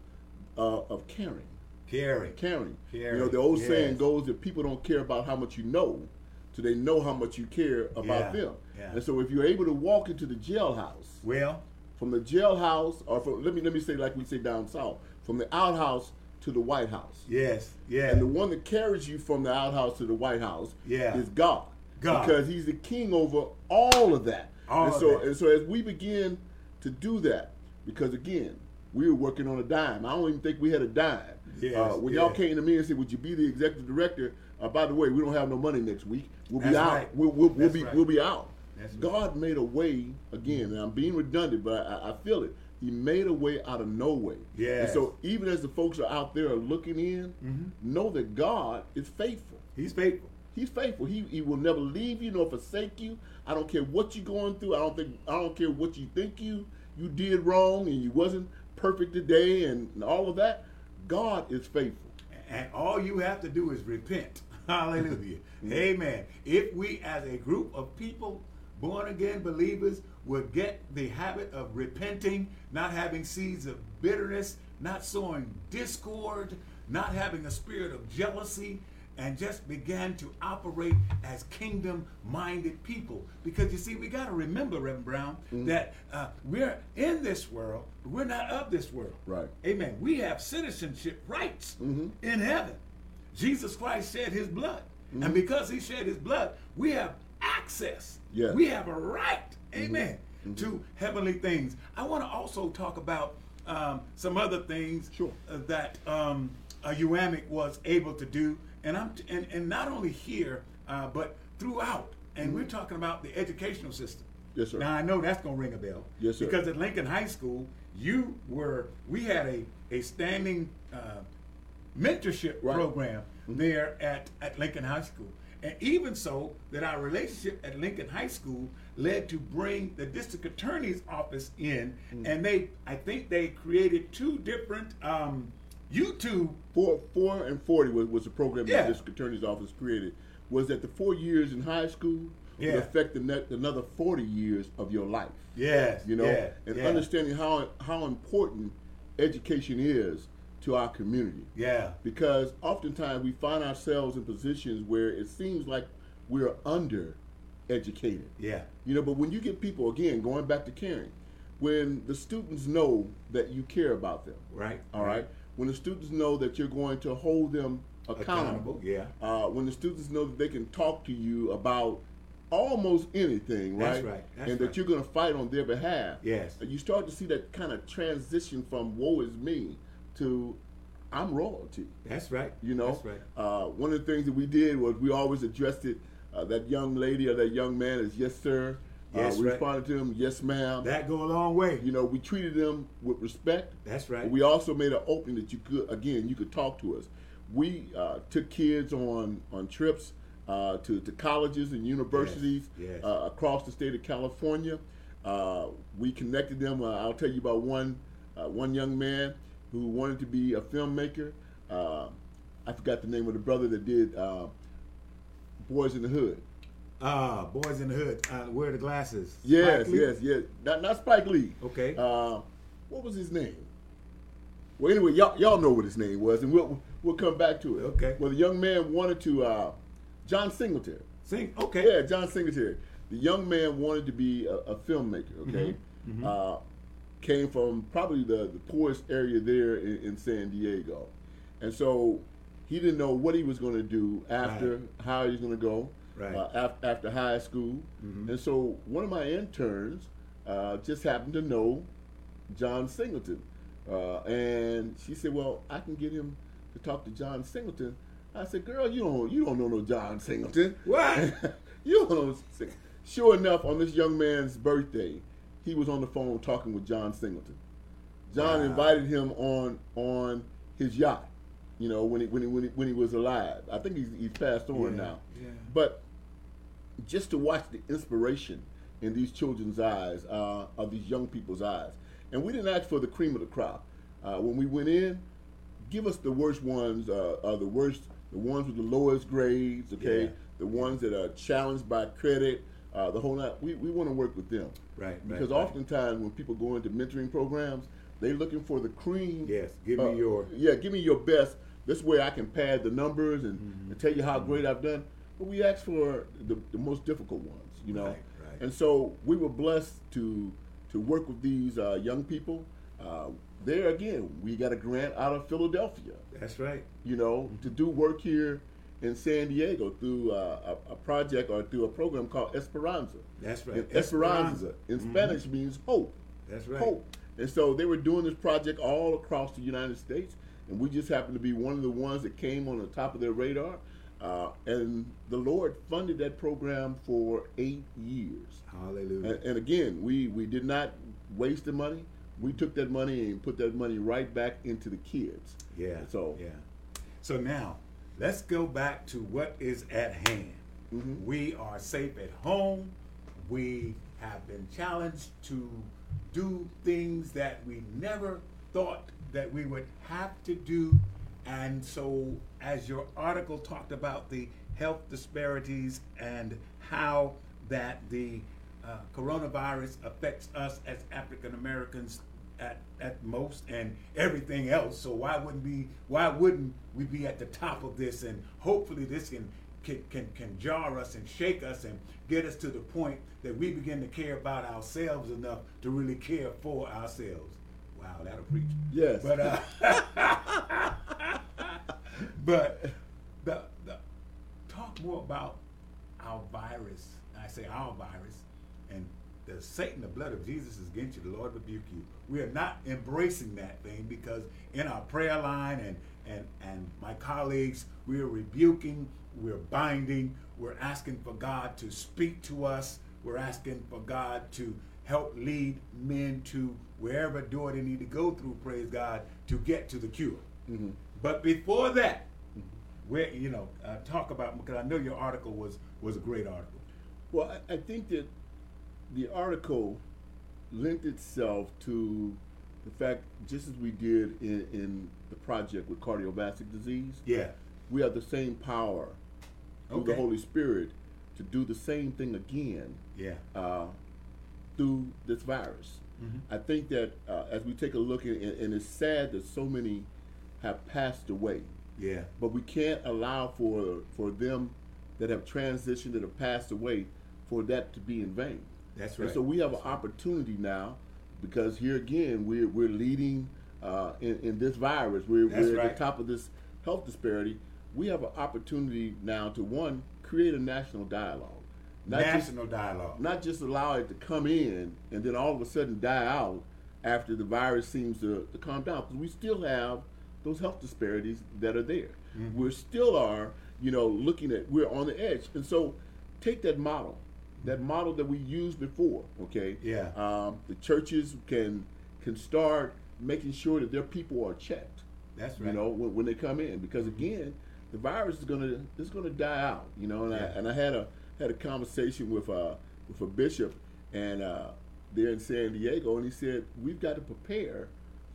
B: uh, of caring.
A: Caring.
B: Caring.
A: Caring.
B: You know, the old yes. saying goes that people don't care about how much you know, so they know how much you care about
A: yeah.
B: them.
A: Yeah.
B: And so if you're able to walk into the jailhouse,
A: well,
B: from the jailhouse, or from, let me let me say like we say down south, from the outhouse to the White House.
A: Yes, yeah.
B: And the one that carries you from the outhouse to the White House
A: yeah.
B: is God.
A: God.
B: Because He's the king over all of that.
A: All
B: and
A: of
B: so
A: that.
B: and so as we begin to do that, because again, we were working on a dime. I don't even think we had a dime.
A: Yes,
B: uh, when
A: yes.
B: y'all came to me and said, "Would you be the executive director?" Uh, by the way, we don't have no money next week. We'll be
A: That's
B: out.
A: right.
B: We'll, we'll, we'll be
A: right.
B: we'll be out.
A: That's
B: God
A: right.
B: made a way again, and I'm being redundant, but I, I feel it. He made a way out of no way.
A: Yes.
B: And so even as the folks are out there looking in,
A: Mhm.
B: know that God is faithful.
A: He's faithful.
B: He's faithful. He, he will never leave you nor forsake you. I don't care what you're going through. I don't think I don't care what you think you you did wrong and you wasn't perfect today and, and all of that. God is faithful.
A: And all you have to do is repent. Hallelujah. Amen. If we as a group of people, born again believers, would get the habit of repenting, not having seeds of bitterness, not sowing discord, not having a spirit of jealousy, and just began to operate as kingdom minded people. Because you see, we got to remember, Reverend Brown, that uh, we're in this world, but we're not of this world.
B: Right.
A: Amen. We have citizenship rights
B: Mhm.
A: in heaven. Jesus Christ shed his blood.
B: Mm-hmm.
A: And because he shed his blood, we have access.
B: Yes.
A: We have a right,
B: Mm-hmm.
A: amen, to heavenly things. I want to also talk about um, some other things
B: Sure.
A: uh, that um, uh, UAMIC was able to do. And, I'm and, and not only here, uh, but throughout. And we're talking about the educational system.
B: Mm-hmm. Yes, sir.
A: Now I know that's gonna ring a bell.
B: Yes, sir.
A: Because at Lincoln High School, you were we had a a standing uh, mentorship
B: Right.
A: program there at at Lincoln High School, and even so that our relationship at Lincoln High School led to bring the district attorney's office in,
B: Mm.
A: and they I think they created two different um, YouTube.
B: Four, four and forty was, was the program
A: Yeah.
B: that the district attorney's office created. Was that the four years in high school
A: Yeah.
B: would affect the net, another forty years of your life?
A: Yes,
B: You know,
A: yeah,
B: and understanding how how important education is to our community.
A: Yeah,
B: Because oftentimes we find ourselves in positions where it seems like we're under educated.
A: yeah,
B: You know, but when you get people again going back to caring, when the students know that you care about them,
A: right.
B: all right. When the students know that you're going to hold them accountable,
A: Accountable, yeah.
B: Uh, when the students know that they can talk to you about almost anything, right?
A: That's right, that's
B: and
A: right.
B: that you're going to fight on their behalf.
A: Yes.
B: You start to see that kind of transition from "woe is me" to "I'm royalty."
A: That's right.
B: You know,
A: that's right.
B: uh, one of the things that we did was we always addressed it. Uh, that young lady or that young man is yes, sir.
A: Yes,
B: uh, we
A: right.
B: responded to him, yes, ma'am.
A: That go a long way.
B: you know, we treated them with respect.
A: That's right.
B: We also made an opening that you could, again, you could talk to us. We uh, took kids on on trips uh, to, to colleges and universities
A: yes.
B: Uh, across the state of California. Uh, we connected them. Uh, I'll tell you about one uh, one young man who wanted to be a filmmaker. Uh, I forgot the name of the brother that did uh, Boys in the Hood.
A: Ah, Boys in the Hood. Uh, wear the glasses.
B: Yes, yes, yes. Not not Spike Lee.
A: Okay.
B: Uh, what was his name? Well, anyway, y'all y'all know what his name was, and we'll we'll come back to it.
A: Okay.
B: Well, the young man wanted to. Uh, John Singletary.
A: Sing. Okay.
B: Yeah, John Singletary. The young man wanted to be a, a filmmaker. Okay.
A: Mm-hmm.
B: Uh, came from probably the, the poorest area there in, in San Diego, and so he didn't know what he was going to do after, how he was going to go
A: Right.
B: uh, af- after high school.
A: Mhm.
B: And so one of my interns uh, just happened to know John Singleton. Uh, and she said, "Well, I can get him to talk to John Singleton." I said, "Girl, you don't you don't know no John Singleton.
A: What?
B: you don't know." Sing-" Sure enough, on this young man's birthday, he was on the phone talking with John Singleton. John
A: Wow.
B: invited him on on his yacht. You know, when he when he when he, when he was alive. I think he's he's passed on
A: Yeah,
B: now.
A: yeah.
B: But just to watch the inspiration in these children's eyes, uh, of these young people's eyes. And we didn't ask for the cream of the crop. Uh, when we went in, give us the worst ones, uh, uh, the worst, the ones with the lowest grades, okay? Yeah. The ones that are challenged by credit, uh, the whole night. We, we want to work with them.
A: Right.
B: Because
A: right,
B: oftentimes
A: right.
B: when people go into mentoring programs, they're looking for the cream.
A: Yes. Give me uh, your.
B: Yeah. Give me your best. This way I can pad the numbers and, mm-hmm. and tell you how mm-hmm. great I've done. But we ask for the, the most difficult ones, you know. Right, right. And so we were blessed to to work with these uh, young people. Uh, there again, we got a grant out of Philadelphia.
A: That's right.
B: You know, to do work here in San Diego through uh, a, a, project or through a program called Esperanza.
A: That's right.
B: And Esperanza, in mm-hmm. Spanish means hope.
A: That's right.
B: Hope. And so they were doing this project all across the United States, and we just happened to be one of the ones that came on the top of their radar. Uh, and the Lord funded that program for eight years.
A: Hallelujah.
B: And, and, again, we, we did not waste the money. We took that money and put that money right back into the kids.
A: Yeah.
B: So
A: yeah. So now let's go back to what is at hand. Mm-hmm. We are safe at home. We have been challenged to do things that we never thought that we would have to do. And so, as your article talked about the health disparities and how that the uh, coronavirus affects us as African Americans at, at most and everything else. So why wouldn't we why wouldn't we be at the top of this and hopefully this can can, can, can jar us and shake us and get us to the point that we begin to care about ourselves enough to really care for ourselves. Wow, that'll preach.
B: Yes.
A: But uh, but the, the, talk more about our virus. I say our virus the Satan, the blood of Jesus is against you. The Lord rebuke you. We are not embracing that thing because in our prayer line and and and my colleagues, we are rebuking, we're binding, we're asking for God to speak to us. We're asking for God to help lead men to wherever door they need to go through. Praise God to get to the cure. Mm-hmm. But before that, where you know, uh, talk about because I know your article was was a great article.
B: Well, I, I think that the article lent itself to the fact, just as we did in, in the project with cardiovascular disease,
A: yeah,
B: we have the same power through okay. the Holy Spirit to do the same thing again.
A: Yeah.
B: Uh, through this virus. Mm-hmm. I think that uh, as we take a look, at, and, and it's sad that so many have passed away.
A: Yeah.
B: But we can't allow for for them that have transitioned that have passed away for that to be in vain.
A: That's right.
B: And so we have an opportunity now because here again we're we're leading uh, in, in this virus. We're, we're right. at the top of this health disparity. We have an opportunity now to one create a national dialogue.
A: Not national
B: just,
A: dialogue.
B: Not just allow it to come in and then all of a sudden die out after the virus seems to, to calm down. Because we still have those health disparities that are there. Mm-hmm. We still are, you know, looking at we're on the edge. And so take that model that model that we used before. Okay.
A: Yeah.
B: Um, the churches can can start making sure that their people are checked.
A: That's right.
B: You know, when, when they come in, because again, the virus is gonna is gonna die out. You know, and yeah. I and I had a had a conversation with uh with a bishop and uh, there in San Diego, and he said we've got to prepare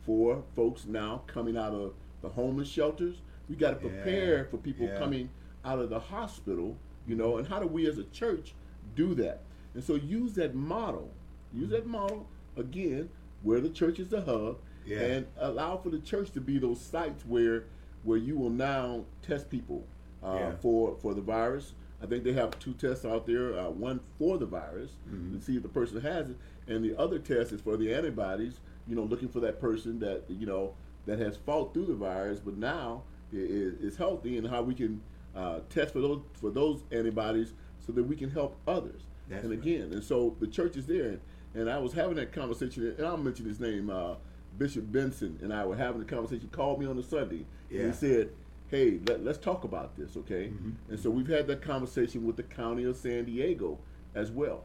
B: for folks now coming out of the homeless shelters. We got to prepare yeah. for people yeah. coming out of the hospital. You know, and how do we as a church do that. And so use that model. Use that model again, where the church is the hub, yeah. and allow for the church to be those sites where where you will now test people uh, yeah. for for the virus. I think they have two tests out there. Uh, one for the virus mm-hmm. to see if the person has it, and the other test is for the antibodies. You know, looking for that person that you know that has fought through the virus, but now is, is healthy, and how we can uh, test for those for those antibodies so that we can help others. That's and again, right. and so the church is there. And I was having that conversation, and I'll mention his name. Uh, Bishop Benson and I were having a conversation. He called me on a Sunday, yeah. and he said, "Hey, let, us talk about this, okay?" Mm-hmm. And so we've had that conversation with the county of San Diego as well.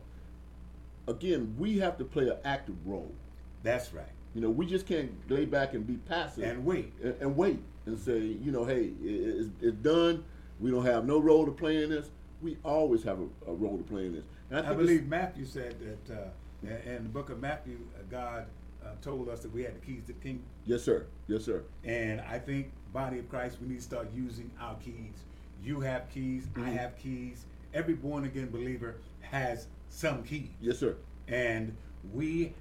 B: Again, we have to play an active role.
A: That's right.
B: You know, we just can't lay back and be passive
A: and wait
B: and, and wait and say, you know, hey, it, it's, it's done. We don't have no role to play in this we always have a, a role to play in this.
A: And I, I believe Matthew said that uh, in the book of Matthew, uh, God uh, told us that we had the keys to the kingdom.
B: Yes, sir. Yes, sir.
A: And I think body of Christ, we need to start using our keys. You have keys. Mm-hmm. I have keys. Every born again believer has some keys.
B: Yes, sir.
A: And we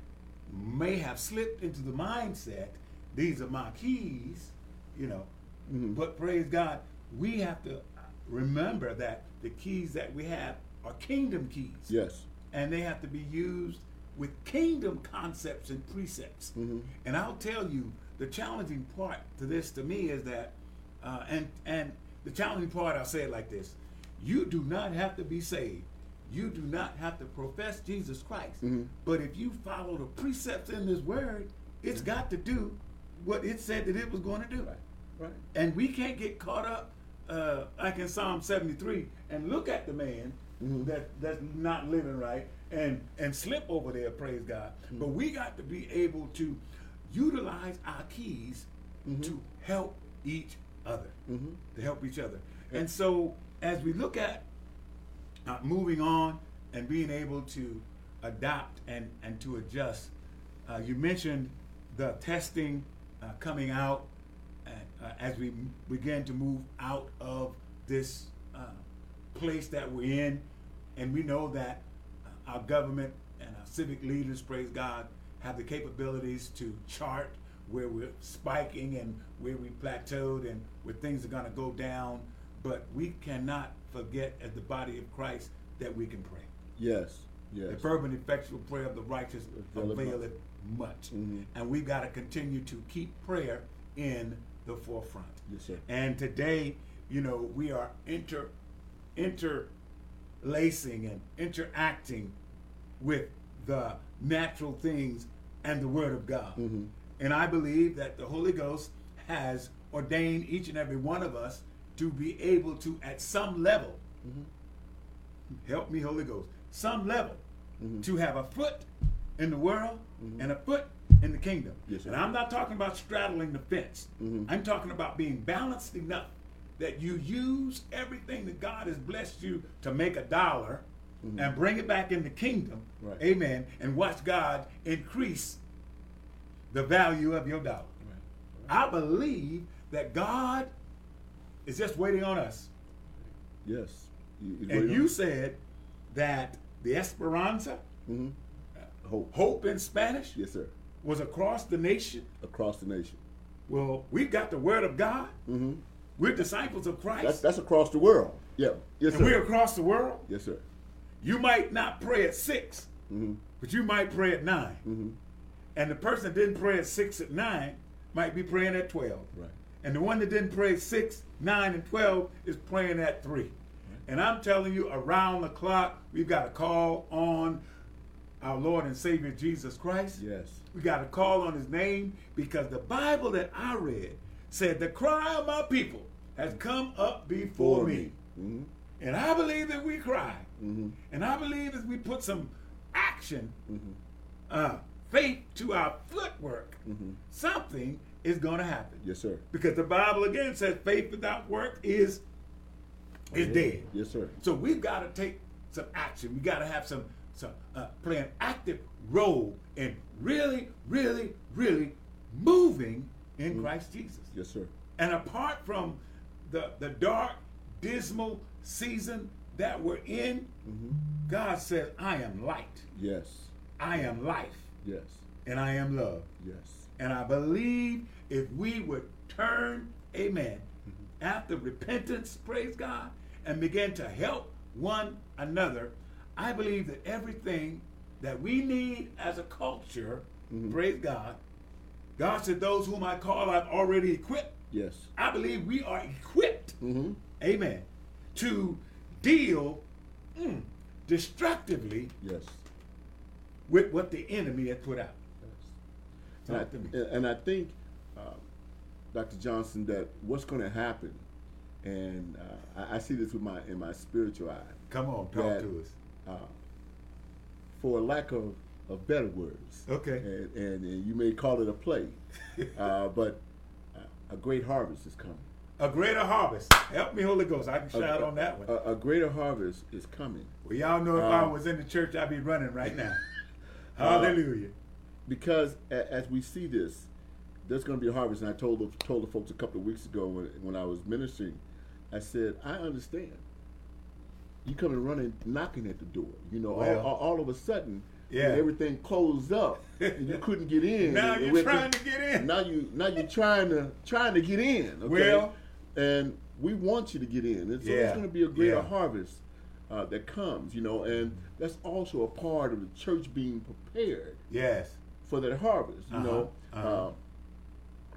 A: may have slipped into the mindset, these are my keys, you know. Mm-hmm. But praise God, we have to remember that the keys that we have are kingdom keys.
B: Yes.
A: And they have to be used with kingdom concepts and precepts. Mm-hmm. And I'll tell you, the challenging part to this to me is that, uh, and and the challenging part, I'll say it like this: you do not have to be saved. You do not have to profess Jesus Christ. Mm-hmm. But if you follow the precepts in this word, it's got to do what it said that it was going to do.
B: Right. Right.
A: And we can't get caught up uh, like in Psalm 73 and look at the man mm-hmm. that that's not living right and and slip over there, praise God. Mm-hmm. But we got to be able to utilize our keys mm-hmm. to help each other, mm-hmm. to help each other. Yeah. And so as we look at uh, moving on and being able to adapt and and to adjust, uh, you mentioned the testing uh, coming out uh, as we begin to move out of this uh, place that we're in. And we know that uh, our government and our civic leaders, praise God, have the capabilities to chart where we're spiking and where we plateaued and where things are going to go down. But we cannot forget, as the body of Christ, that we can pray.
B: Yes, yes.
A: The fervent, effectual prayer of the righteous availeth much. Mm-hmm. And we've got to continue to keep prayer in the forefront.
B: Yes, sir.
A: And today, you know, we are inter interlacing and interacting with the natural things and the Word of God. Mm-hmm. And I believe that the Holy Ghost has ordained each and every one of us to be able to, at some level, mm-hmm. help me, Holy Ghost, some level, mm-hmm. to have a foot in the world mm-hmm. and a foot in the kingdom.
B: Yes,
A: and I'm not talking about straddling the fence. Mm-hmm. I'm talking about being balanced enough that you use everything that God has blessed you to make a dollar mm-hmm. and bring it back in the kingdom.
B: Right.
A: Amen. And watch God increase the value of your dollar. Right. Right. I believe that God is just waiting on us.
B: Yes.
A: and you said that the Esperanza, mm-hmm.
B: hope.
A: hope in Spanish,
B: yes, sir,
A: was across the nation.
B: Across the nation.
A: Well, we've got the Word of God. Mm-hmm. We're disciples of Christ.
B: That's, that's across the world. Yeah. Yes,
A: and sir. we're across the world.
B: Yes, sir.
A: You might not pray at 6 mm-hmm. but you might pray at 9 mm-hmm. And the person that didn't pray at six at nine might be praying at twelve.
B: Right.
A: And the one that didn't pray six, nine, and twelve is praying at three. Right. And I'm telling you, around the clock, we've got to call on our Lord and Savior Jesus Christ.
B: Yes.
A: We got to call on his name because the Bible that I read said, The cry of my people has come up before me. Mm-hmm. And I believe that we cry. Mm-hmm. And I believe as we put some action, mm-hmm. uh, faith to our footwork, mm-hmm. something is going to happen.
B: Yes, sir.
A: Because the Bible again says faith without work is is dead.
B: Yes, sir.
A: So we've got to take some action. We got to have some so uh, play an active role in really, really, really moving in mm-hmm. Christ Jesus.
B: Yes, sir.
A: And apart from the the dark, dismal season that we're in, mm-hmm. God says, "I am light."
B: Yes.
A: I am life.
B: Yes.
A: And I am love.
B: Yes.
A: And I believe if we would turn, Amen, mm-hmm. after repentance, praise God, and begin to help one another I believe that everything that we need as a culture, mm-hmm. praise God, God said, Those whom I call, I've already equipped.
B: Yes.
A: I believe we are equipped, mm-hmm. amen, to deal mm, destructively
B: yes.
A: with what the enemy has put out.
B: Yes. And, I, and I think, uh, Dr. Johnson, that what's going to happen, and uh, I, I, see this with my in my spiritual eye.
A: Come on, talk to us uh,
B: for lack of, of better words.
A: Okay.
B: And, and, and you may call it a play, uh, but a great harvest is coming.
A: A greater harvest. Help me, Holy Ghost. I can shout a, on that one.
B: A, a, greater harvest is coming.
A: Well, y'all know if um, I was in the church, I'd be running right now. Uh, Hallelujah. Uh,
B: because as we see this, there's going to be a harvest. And I told the, told the folks a couple of weeks ago when, when I was ministering, I said, I understand. You coming running, knocking at the door. You know, well, all, all, of a sudden, yeah. everything closed up and you couldn't get in.
A: now you're trying to get in.
B: Now you now you're trying to trying to get in. Okay? Well, and we want you to get in. And so yeah. it's going to be a greater yeah. harvest uh, that comes, you know, and that's also a part of the church being prepared.
A: Yes.
B: For that harvest, you uh-huh. know. Uh-huh. Uh,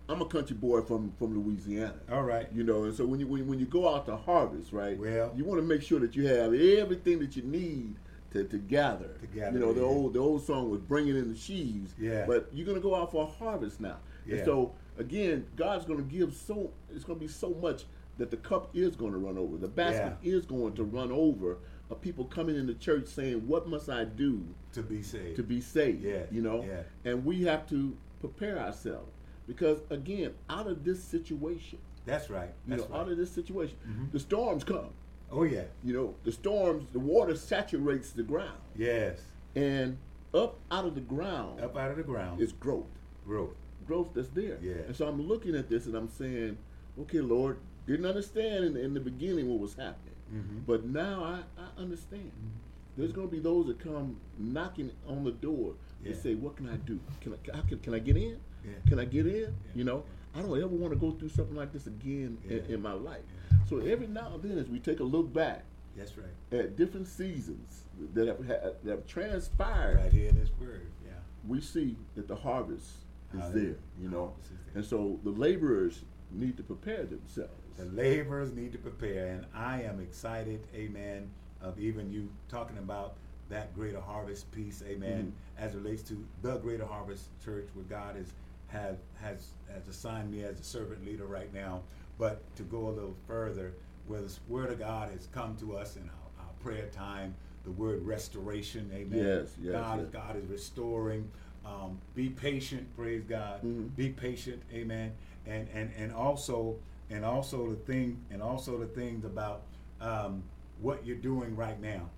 B: I'm a country boy from from Louisiana.
A: All right.
B: You know, and so when you when, when you go out to harvest, right?
A: Well,
B: you want to make sure that you have everything that you need to, to gather.
A: To gather.
B: You know, the yeah. old the old song was bringing in the sheaves.
A: Yeah.
B: But you're gonna go out for a harvest now. Yeah. And so again, God's gonna give so it's gonna be so much that the cup is going to run over. The basket yeah. is going to run over of people coming into church saying, "What must I do
A: to be saved?"
B: To be saved,
A: yeah,
B: you know.
A: Yeah.
B: And we have to prepare ourselves because, again, out of this situation,
A: that's right. That's
B: you know,
A: right.
B: out of this situation, mm-hmm. the storms come.
A: Oh yeah.
B: You know, the storms, the water saturates the ground.
A: Yes.
B: And up out of the ground,
A: up out of the ground,
B: is growth.
A: Growth.
B: Growth that's there.
A: Yeah.
B: And so I'm looking at this and I'm saying, okay, Lord, didn't understand in, in the beginning what was happening. Mm-hmm. But now I, I understand. Mm-hmm. There's going to be those that come knocking on the door yeah. and say, "What can I do? Can I can, can I get in? Yeah. Can I get in? Yeah. You know, I don't ever want to go through something like this again in, in, my life." So every now and then, as we take a look back,
A: that's right,
B: at different seasons that have, that have transpired
A: right here in this word, yeah,
B: we see that the harvest is there. You know, and so the laborers need to prepare themselves.
A: The laborers need to prepare, and I am excited, amen, of even you talking about that greater harvest piece, amen, mm-hmm. as relates to the greater harvest church where God is has has has assigned me as a servant leader right now. But to go a little further, where the word of God has come to us in our, our prayer time, the word restoration, amen.
B: Yes, yes,
A: God,
B: yes.
A: God is restoring. Um, be patient, praise God.
B: Mm-hmm.
A: Be patient, amen. And and and also and also the thing and also the things about um, what you're doing right now.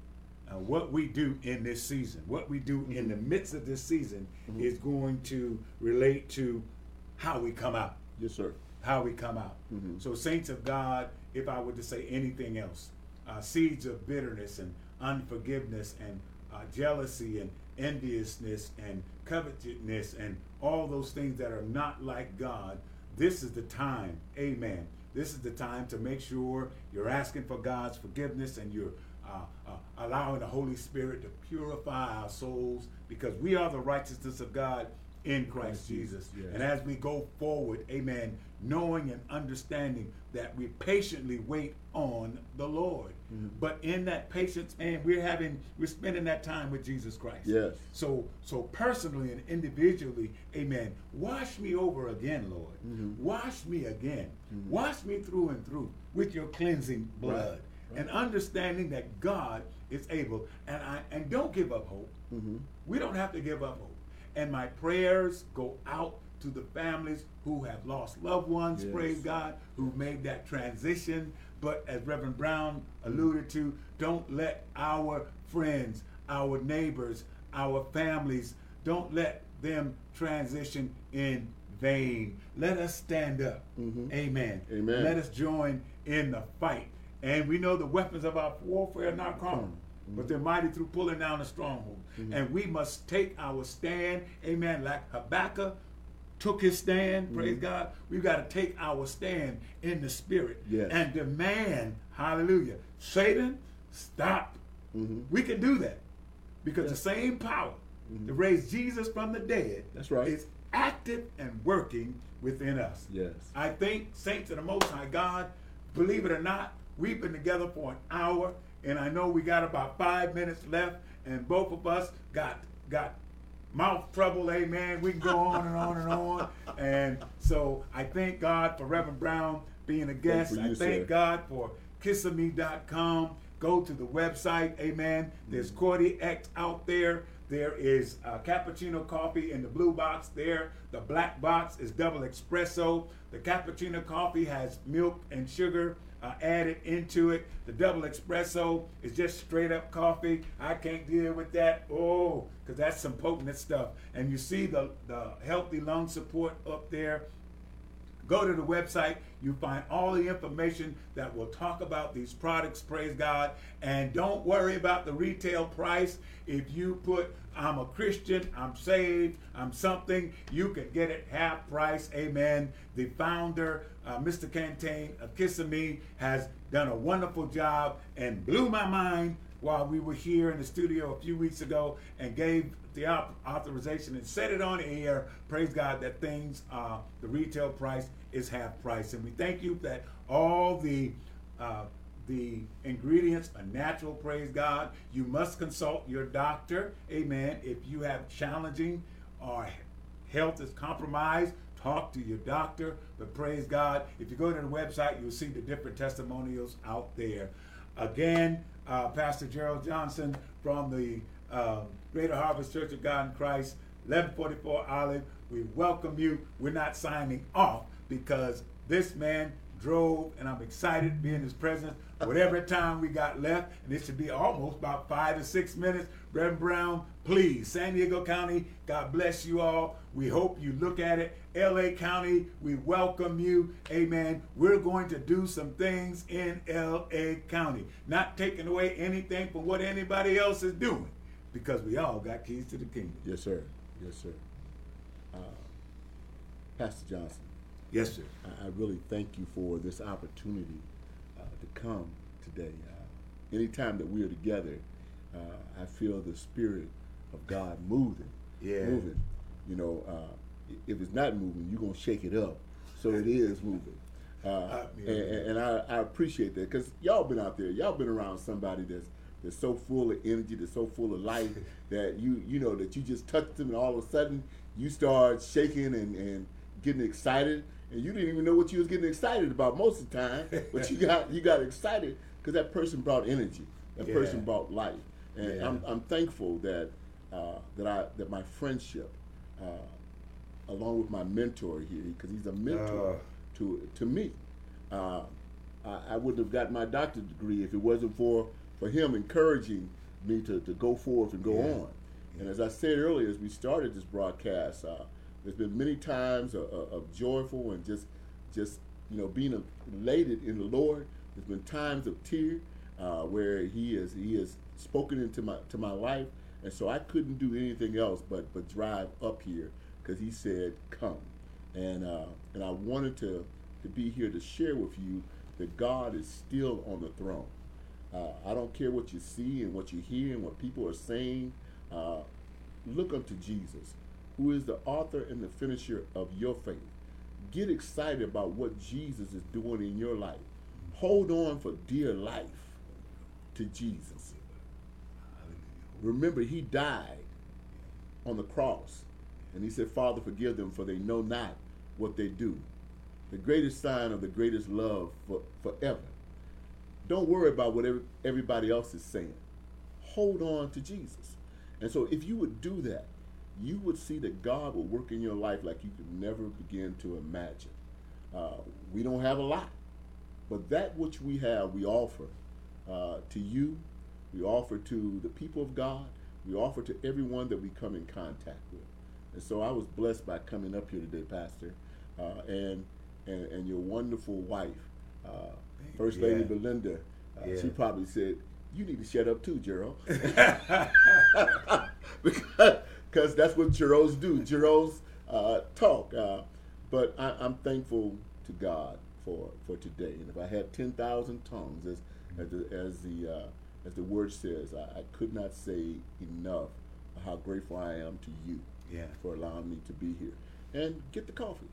A: Uh, what we do in this season, what we do mm-hmm. in the midst of this season, mm-hmm. is going to relate to how we come out.
B: Yes, sir.
A: How we come out.
B: Mm-hmm.
A: So, saints of God, if I were to say anything else, uh, seeds of bitterness and unforgiveness and uh, jealousy and enviousness and covetousness and all those things that are not like God this is the time, amen. This is the time to make sure you're asking for God's forgiveness and you're uh, allowing the Holy Spirit to purify our souls because we are the righteousness of God in Christ Jesus.
B: Yes.
A: And as we go forward, amen, knowing and understanding that we patiently wait on the Lord.
B: Mm-hmm.
A: But in that patience, and we're having we're spending that time with Jesus Christ.
B: Yes.
A: So so personally and individually, amen. Wash me over again, Lord.
B: Mm-hmm.
A: Wash me again.
B: Mm-hmm.
A: Wash me through and through with your cleansing blood.
B: Right. Right.
A: And understanding that God is able. And I and don't give up hope.
B: Mm-hmm.
A: We don't have to give up hope. And my prayers go out to the families who have lost loved ones,
B: yes.
A: praise God, who made that transition. But as Reverend Brown alluded to, don't let our friends, our neighbors, our families, don't let them transition in vain. Let us stand up.
B: Mm-hmm.
A: Amen.
B: Amen.
A: Let us join in the fight. And we know the weapons of our warfare are not carnal. Mm-hmm. But they're mighty through pulling down the stronghold.
B: Mm-hmm.
A: And we must take our stand, amen, like Habakkuk took his stand, mm-hmm. praise God. We've got to take our stand in the spirit
B: yes.
A: and demand, hallelujah, Satan, stop.
B: Mm-hmm.
A: We can do that because yes. the same power
B: mm-hmm.
A: to raise Jesus from the dead
B: That's right.
A: is active and working within us.
B: Yes.
A: I think, saints of the Most High God, believe it or not, we've been together for an hour, and I know we got about five minutes left, and both of us got got mouth trouble, amen. We can go on and on and on. And so I thank God for Reverend Brown being a guest.
B: You,
A: I thank
B: sir.
A: God for kissame.com. Go to the website, amen. There's mm-hmm. Cordy X out there There is uh, cappuccino coffee in the blue box there. The black box is double espresso. The cappuccino coffee has milk and sugar uh, added into it. The double espresso is just straight up coffee. I can't deal with that. Oh, because that's some potent stuff. And you see the, the healthy lung support up there. Go to the website. You find all the information that will talk about these products. Praise God. And don't worry about the retail price. If you put, I'm a Christian, I'm saved, I'm something, you can get it half price. Amen. The founder, uh, Mr. Cantain of Kissimmee, has done a wonderful job and blew my mind while we were here in the studio a few weeks ago and gave the authorization and set it on air. Praise God that things, uh, the retail price is half price. And we thank you that all the uh, the ingredients are natural, praise God. You must consult your doctor, amen. If you have challenging or health is compromised, talk to your doctor. But praise God, if you go to the website, you'll see the different testimonials out there. Again, uh, Pastor Gerald Johnson from the uh, Greater Harvest Church of God in Christ, 1144 Olive. We welcome you. We're not signing off because this man drove, and I'm excited to be in his presence. Whatever time we got left, and it should be almost about five to six minutes. Reverend Brown, please, San Diego County, God bless you all. We hope you look at it. LA County, we welcome you. Amen. We're going to do some things in LA County, not taking away anything from what anybody else is doing, because we all got keys to the kingdom.
B: Yes, sir. Yes, sir. Uh, Pastor Johnson.
A: Yes, sir.
B: I, I really thank you for this opportunity uh, to come today. Uh, anytime that we are together, uh, I feel the Spirit of God moving.
A: Yeah.
B: Moving. You know, uh, if it's not moving, you're going to shake it up. So it is moving. Uh, and, and I, I, appreciate that because y'all been out there, y'all been around somebody that's that's so full of energy, that's so full of life that you you know that you just touch them and all of a sudden you start shaking and, and getting excited and you didn't even know what you was getting excited about most of the time, but you got you got excited because that person brought energy, that yeah. person brought life, and yeah. I'm, I'm thankful that uh, that I that my friendship, uh, along with my mentor here, because he's a mentor uh. to to me. Uh, I, I, wouldn't have gotten my doctorate degree if it wasn't for for him encouraging me to, to go forth and go yeah. on. And as I said earlier, as we started this broadcast, uh, there's been many times of, of joyful and just, just you know, being elated in the Lord. There's been times of tear uh, where He has He has spoken into my to my life, and so I couldn't do anything else but but drive up here because He said, "Come," and uh, and I wanted to to be here to share with you that God is still on the throne. Uh, I don't care what you see and what you hear and what people are saying. Uh, look unto Jesus who is the author and the finisher of your faith. Get excited about what Jesus is doing in your life. Hold on for dear life to Jesus. Remember, he died on the cross. And he said, Father, forgive them, for they know not what they do. The greatest sign of the greatest love for, forever. Don't worry about what everybody else is saying. Hold on to Jesus. And so, if you would do that, you would see that God will work in your life like you could never begin to imagine. Uh, we don't have a lot, but that which we have, we offer uh, to you, we offer to the people of God, we offer to everyone that we come in contact with. And so I was blessed by coming up here today, Pastor, uh, and, and, and your wonderful wife, uh, First yeah. Lady Belinda. Uh, yeah. She probably said, "You need to shut up too, Gerald," because that's what Jeros do. Jeros uh, talk. Uh, but I, am thankful to God for for today. And if I had ten thousand tongues, as as the as the, uh, as the word says, I, I, could not say enough how grateful I am to you
A: yeah.
B: for allowing me to be here. And get the coffee.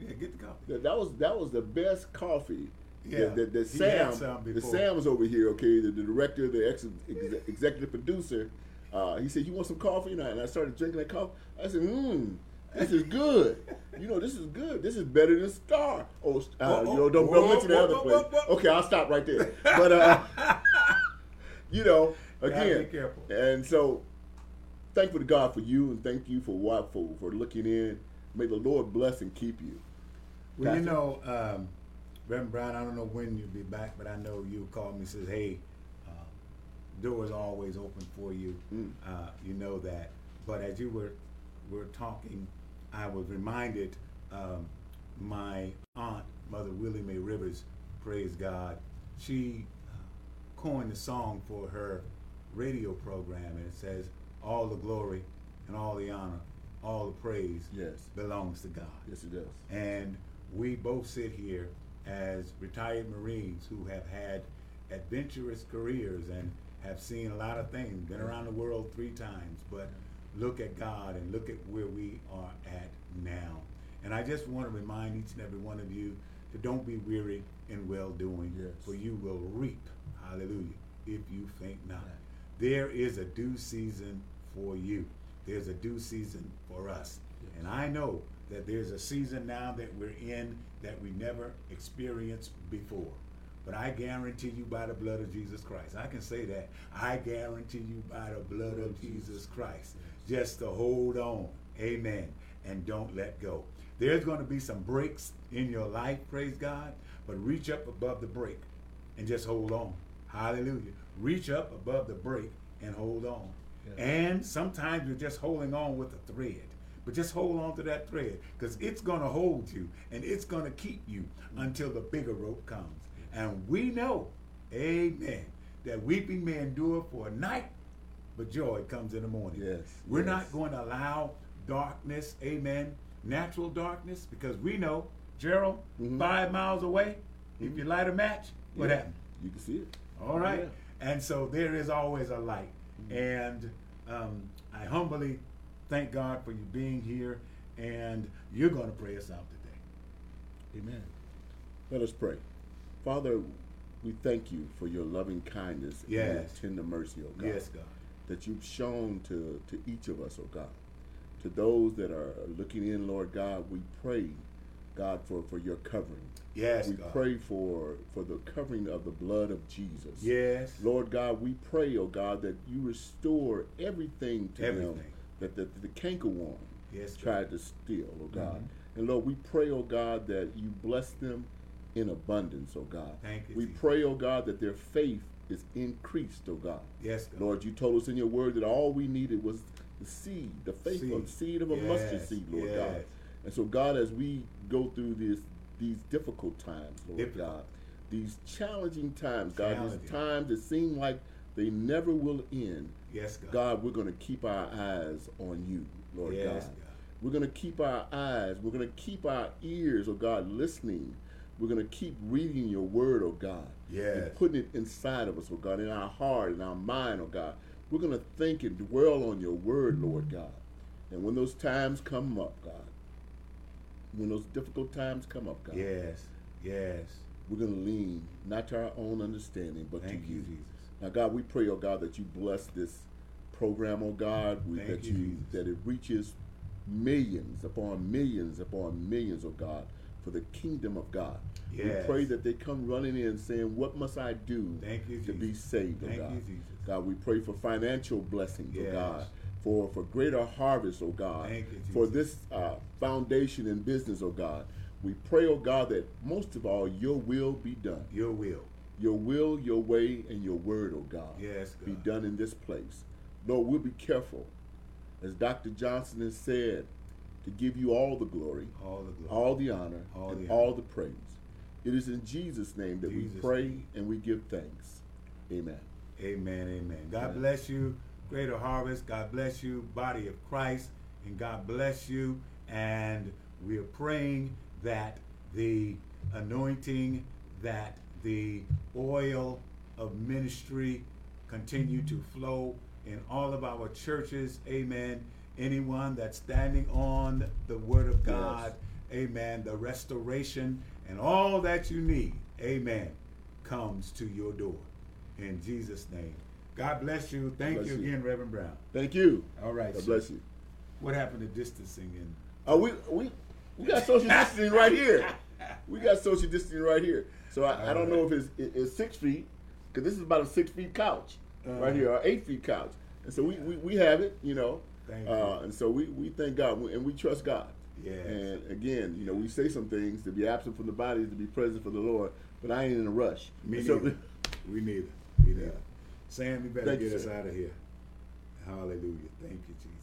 A: Yeah, get the coffee.
B: That, that was that was the best coffee.
A: Yeah,
B: that, that, Sam, the Sam's over here. Okay, the, the director, the ex, ex, executive producer uh, he said, "You want some coffee?" And I, and I started drinking that coffee. I said, "Mmm, this is good. you know, this is good. This is better than Star." Oh, uh, oh, you know, don't, don't mention the other place. Okay, I'll stop right there. But uh, you know, again,
A: be careful.
B: And so, thankful to God for you and thank you for what for for looking in. May the Lord bless and keep you.
A: Well, Pastor. you know, um, Reverend Brown, I don't know when you'll be back, but I know you called me and says, hey, uh, doors are always open for you. Mm. Uh, you know that. But as you were were talking, I was reminded um, my aunt, Mother Willie Mae Rivers, praise God, she uh, coined the song for her radio program, and it says, "All the glory and all the honor, all the praise,
B: yes.
A: belongs to God."
B: Yes, it does.
A: And we both sit here as retired Marines who have had adventurous careers and have seen a lot of things, been around the world three times, but look at God and look at where we are at now. And I just want to remind each and every one of you to don't be weary in well doing, yes. for you will reap, hallelujah, if you faint not. There is a due season for you. There's a due season for us. Yes. And I know that there's a season now that we're in that we never experienced before. But I guarantee you by the blood of Jesus Christ. I can say that. I guarantee you by the blood of Jesus Christ. Just to hold on. Amen. And don't let go. There's going to be some breaks in your life, praise God, but reach up above the break and just hold on. Hallelujah. Reach up above the break and hold on. Yes. And sometimes you're just holding on with a thread. But just hold on to that thread because it's going to hold you and it's going to keep you until the bigger rope comes. And we know, amen, that weeping may endure for a night, but joy comes in the morning.
B: Yes.
A: We're
B: yes.
A: not going to allow darkness, amen, natural darkness, because we know, Gerald, mm-hmm. five miles away, mm-hmm. if you light a match, what yeah. happened?
B: You can see it.
A: All right. Yeah. And so there is always a light. And um, I humbly thank God for you being here, and you're going to pray us out today.
B: Amen. Let us pray. Father, we thank you for your loving kindness yes. and your tender mercy, oh God.
A: Yes, God.
B: That you've shown to, to each of us, oh God. To those that are looking in, Lord God, we pray, God, for, for your covering.
A: Yes,
B: we
A: God.
B: pray for for the covering of the blood of Jesus.
A: Yes,
B: Lord God, we pray, oh God, that you restore everything to everything. them that the, the cankerworm
A: yes,
B: tried to steal, oh God. Mm-hmm. And Lord, we pray, oh God, that you bless them in abundance, oh God.
A: Thank you.
B: We
A: Jesus.
B: pray, oh God, that their faith is increased, oh God.
A: Yes, God.
B: Lord, you told us in your word that all we needed was the seed, the faith seed. of seed of a yes. mustard seed, Lord yes. God. And so, God, as we go through this these difficult times, Lord difficult. God, these challenging times, God, challenging. these times that seem like they never will end.
A: Yes, God.
B: God, we're going to keep our eyes on you, Lord yes, God. God. We're going to keep our eyes, we're going to keep our ears, oh God, listening. We're going to keep reading your word, oh God.
A: Yes.
B: And putting it inside of us, oh God, in our heart, in our mind, oh God. We're going to think and dwell on your word, Lord God. And when those times come up, God, when those difficult times come up, God.
A: Yes, yes.
B: We're going to lean not to our own understanding, but
A: Thank
B: to
A: you, Jesus.
B: Now, God, we pray, oh God, that you bless this program, oh God, we, that you, that it reaches millions upon millions upon millions, oh God, for the kingdom of God.
A: Yes.
B: We pray that they come running in saying, What must I do
A: you,
B: to be saved, oh
A: Thank
B: God?
A: You,
B: God, we pray for financial blessings, oh
A: yes.
B: oh God. For, for greater harvest, oh God.
A: You,
B: for this uh, foundation in business, oh God. We pray, oh God, that most of all, your will be done.
A: Your will
B: your will, your way, and your word, oh God,
A: yes, God.
B: be done in this place. Lord, we'll be careful, as Dr. Johnson has said, to give you all the glory,
A: all the, glory.
B: All the honor,
A: all
B: and
A: the
B: all the praise. It is in Jesus' name that
A: Jesus
B: we pray
A: name.
B: and we give thanks. Amen.
A: Amen. Amen. God amen. bless you, Greater Harvest. God bless you, Body of Christ, and God bless you. And we are praying that the anointing that the oil of ministry continue to flow in all of our churches. Amen. Anyone that's standing on the word of God, yes. amen, the restoration and all that you need, amen, comes to your door. In Jesus' name. God bless you. Thank bless you again, you. Reverend Brown.
B: Thank you.
A: All right.
B: God bless you.
A: What happened to distancing? And
B: oh, uh, we we we got social distancing right here. We got social distancing right here. So I, I don't right. know if it's, it, it's six feet because this is about a six feet couch uh, right here, or eight feet couch, and so we we, we have it, you know. Uh, and so we we thank God and we trust God. Yeah. And again, you know, we say some things to be absent from the body is to be present for the Lord. But I ain't in a rush.
A: Me so, neither. we neither. We neither. Yeah. Sam, you better Thank get you, us sir. out of here. Hallelujah. Thank you, Jesus.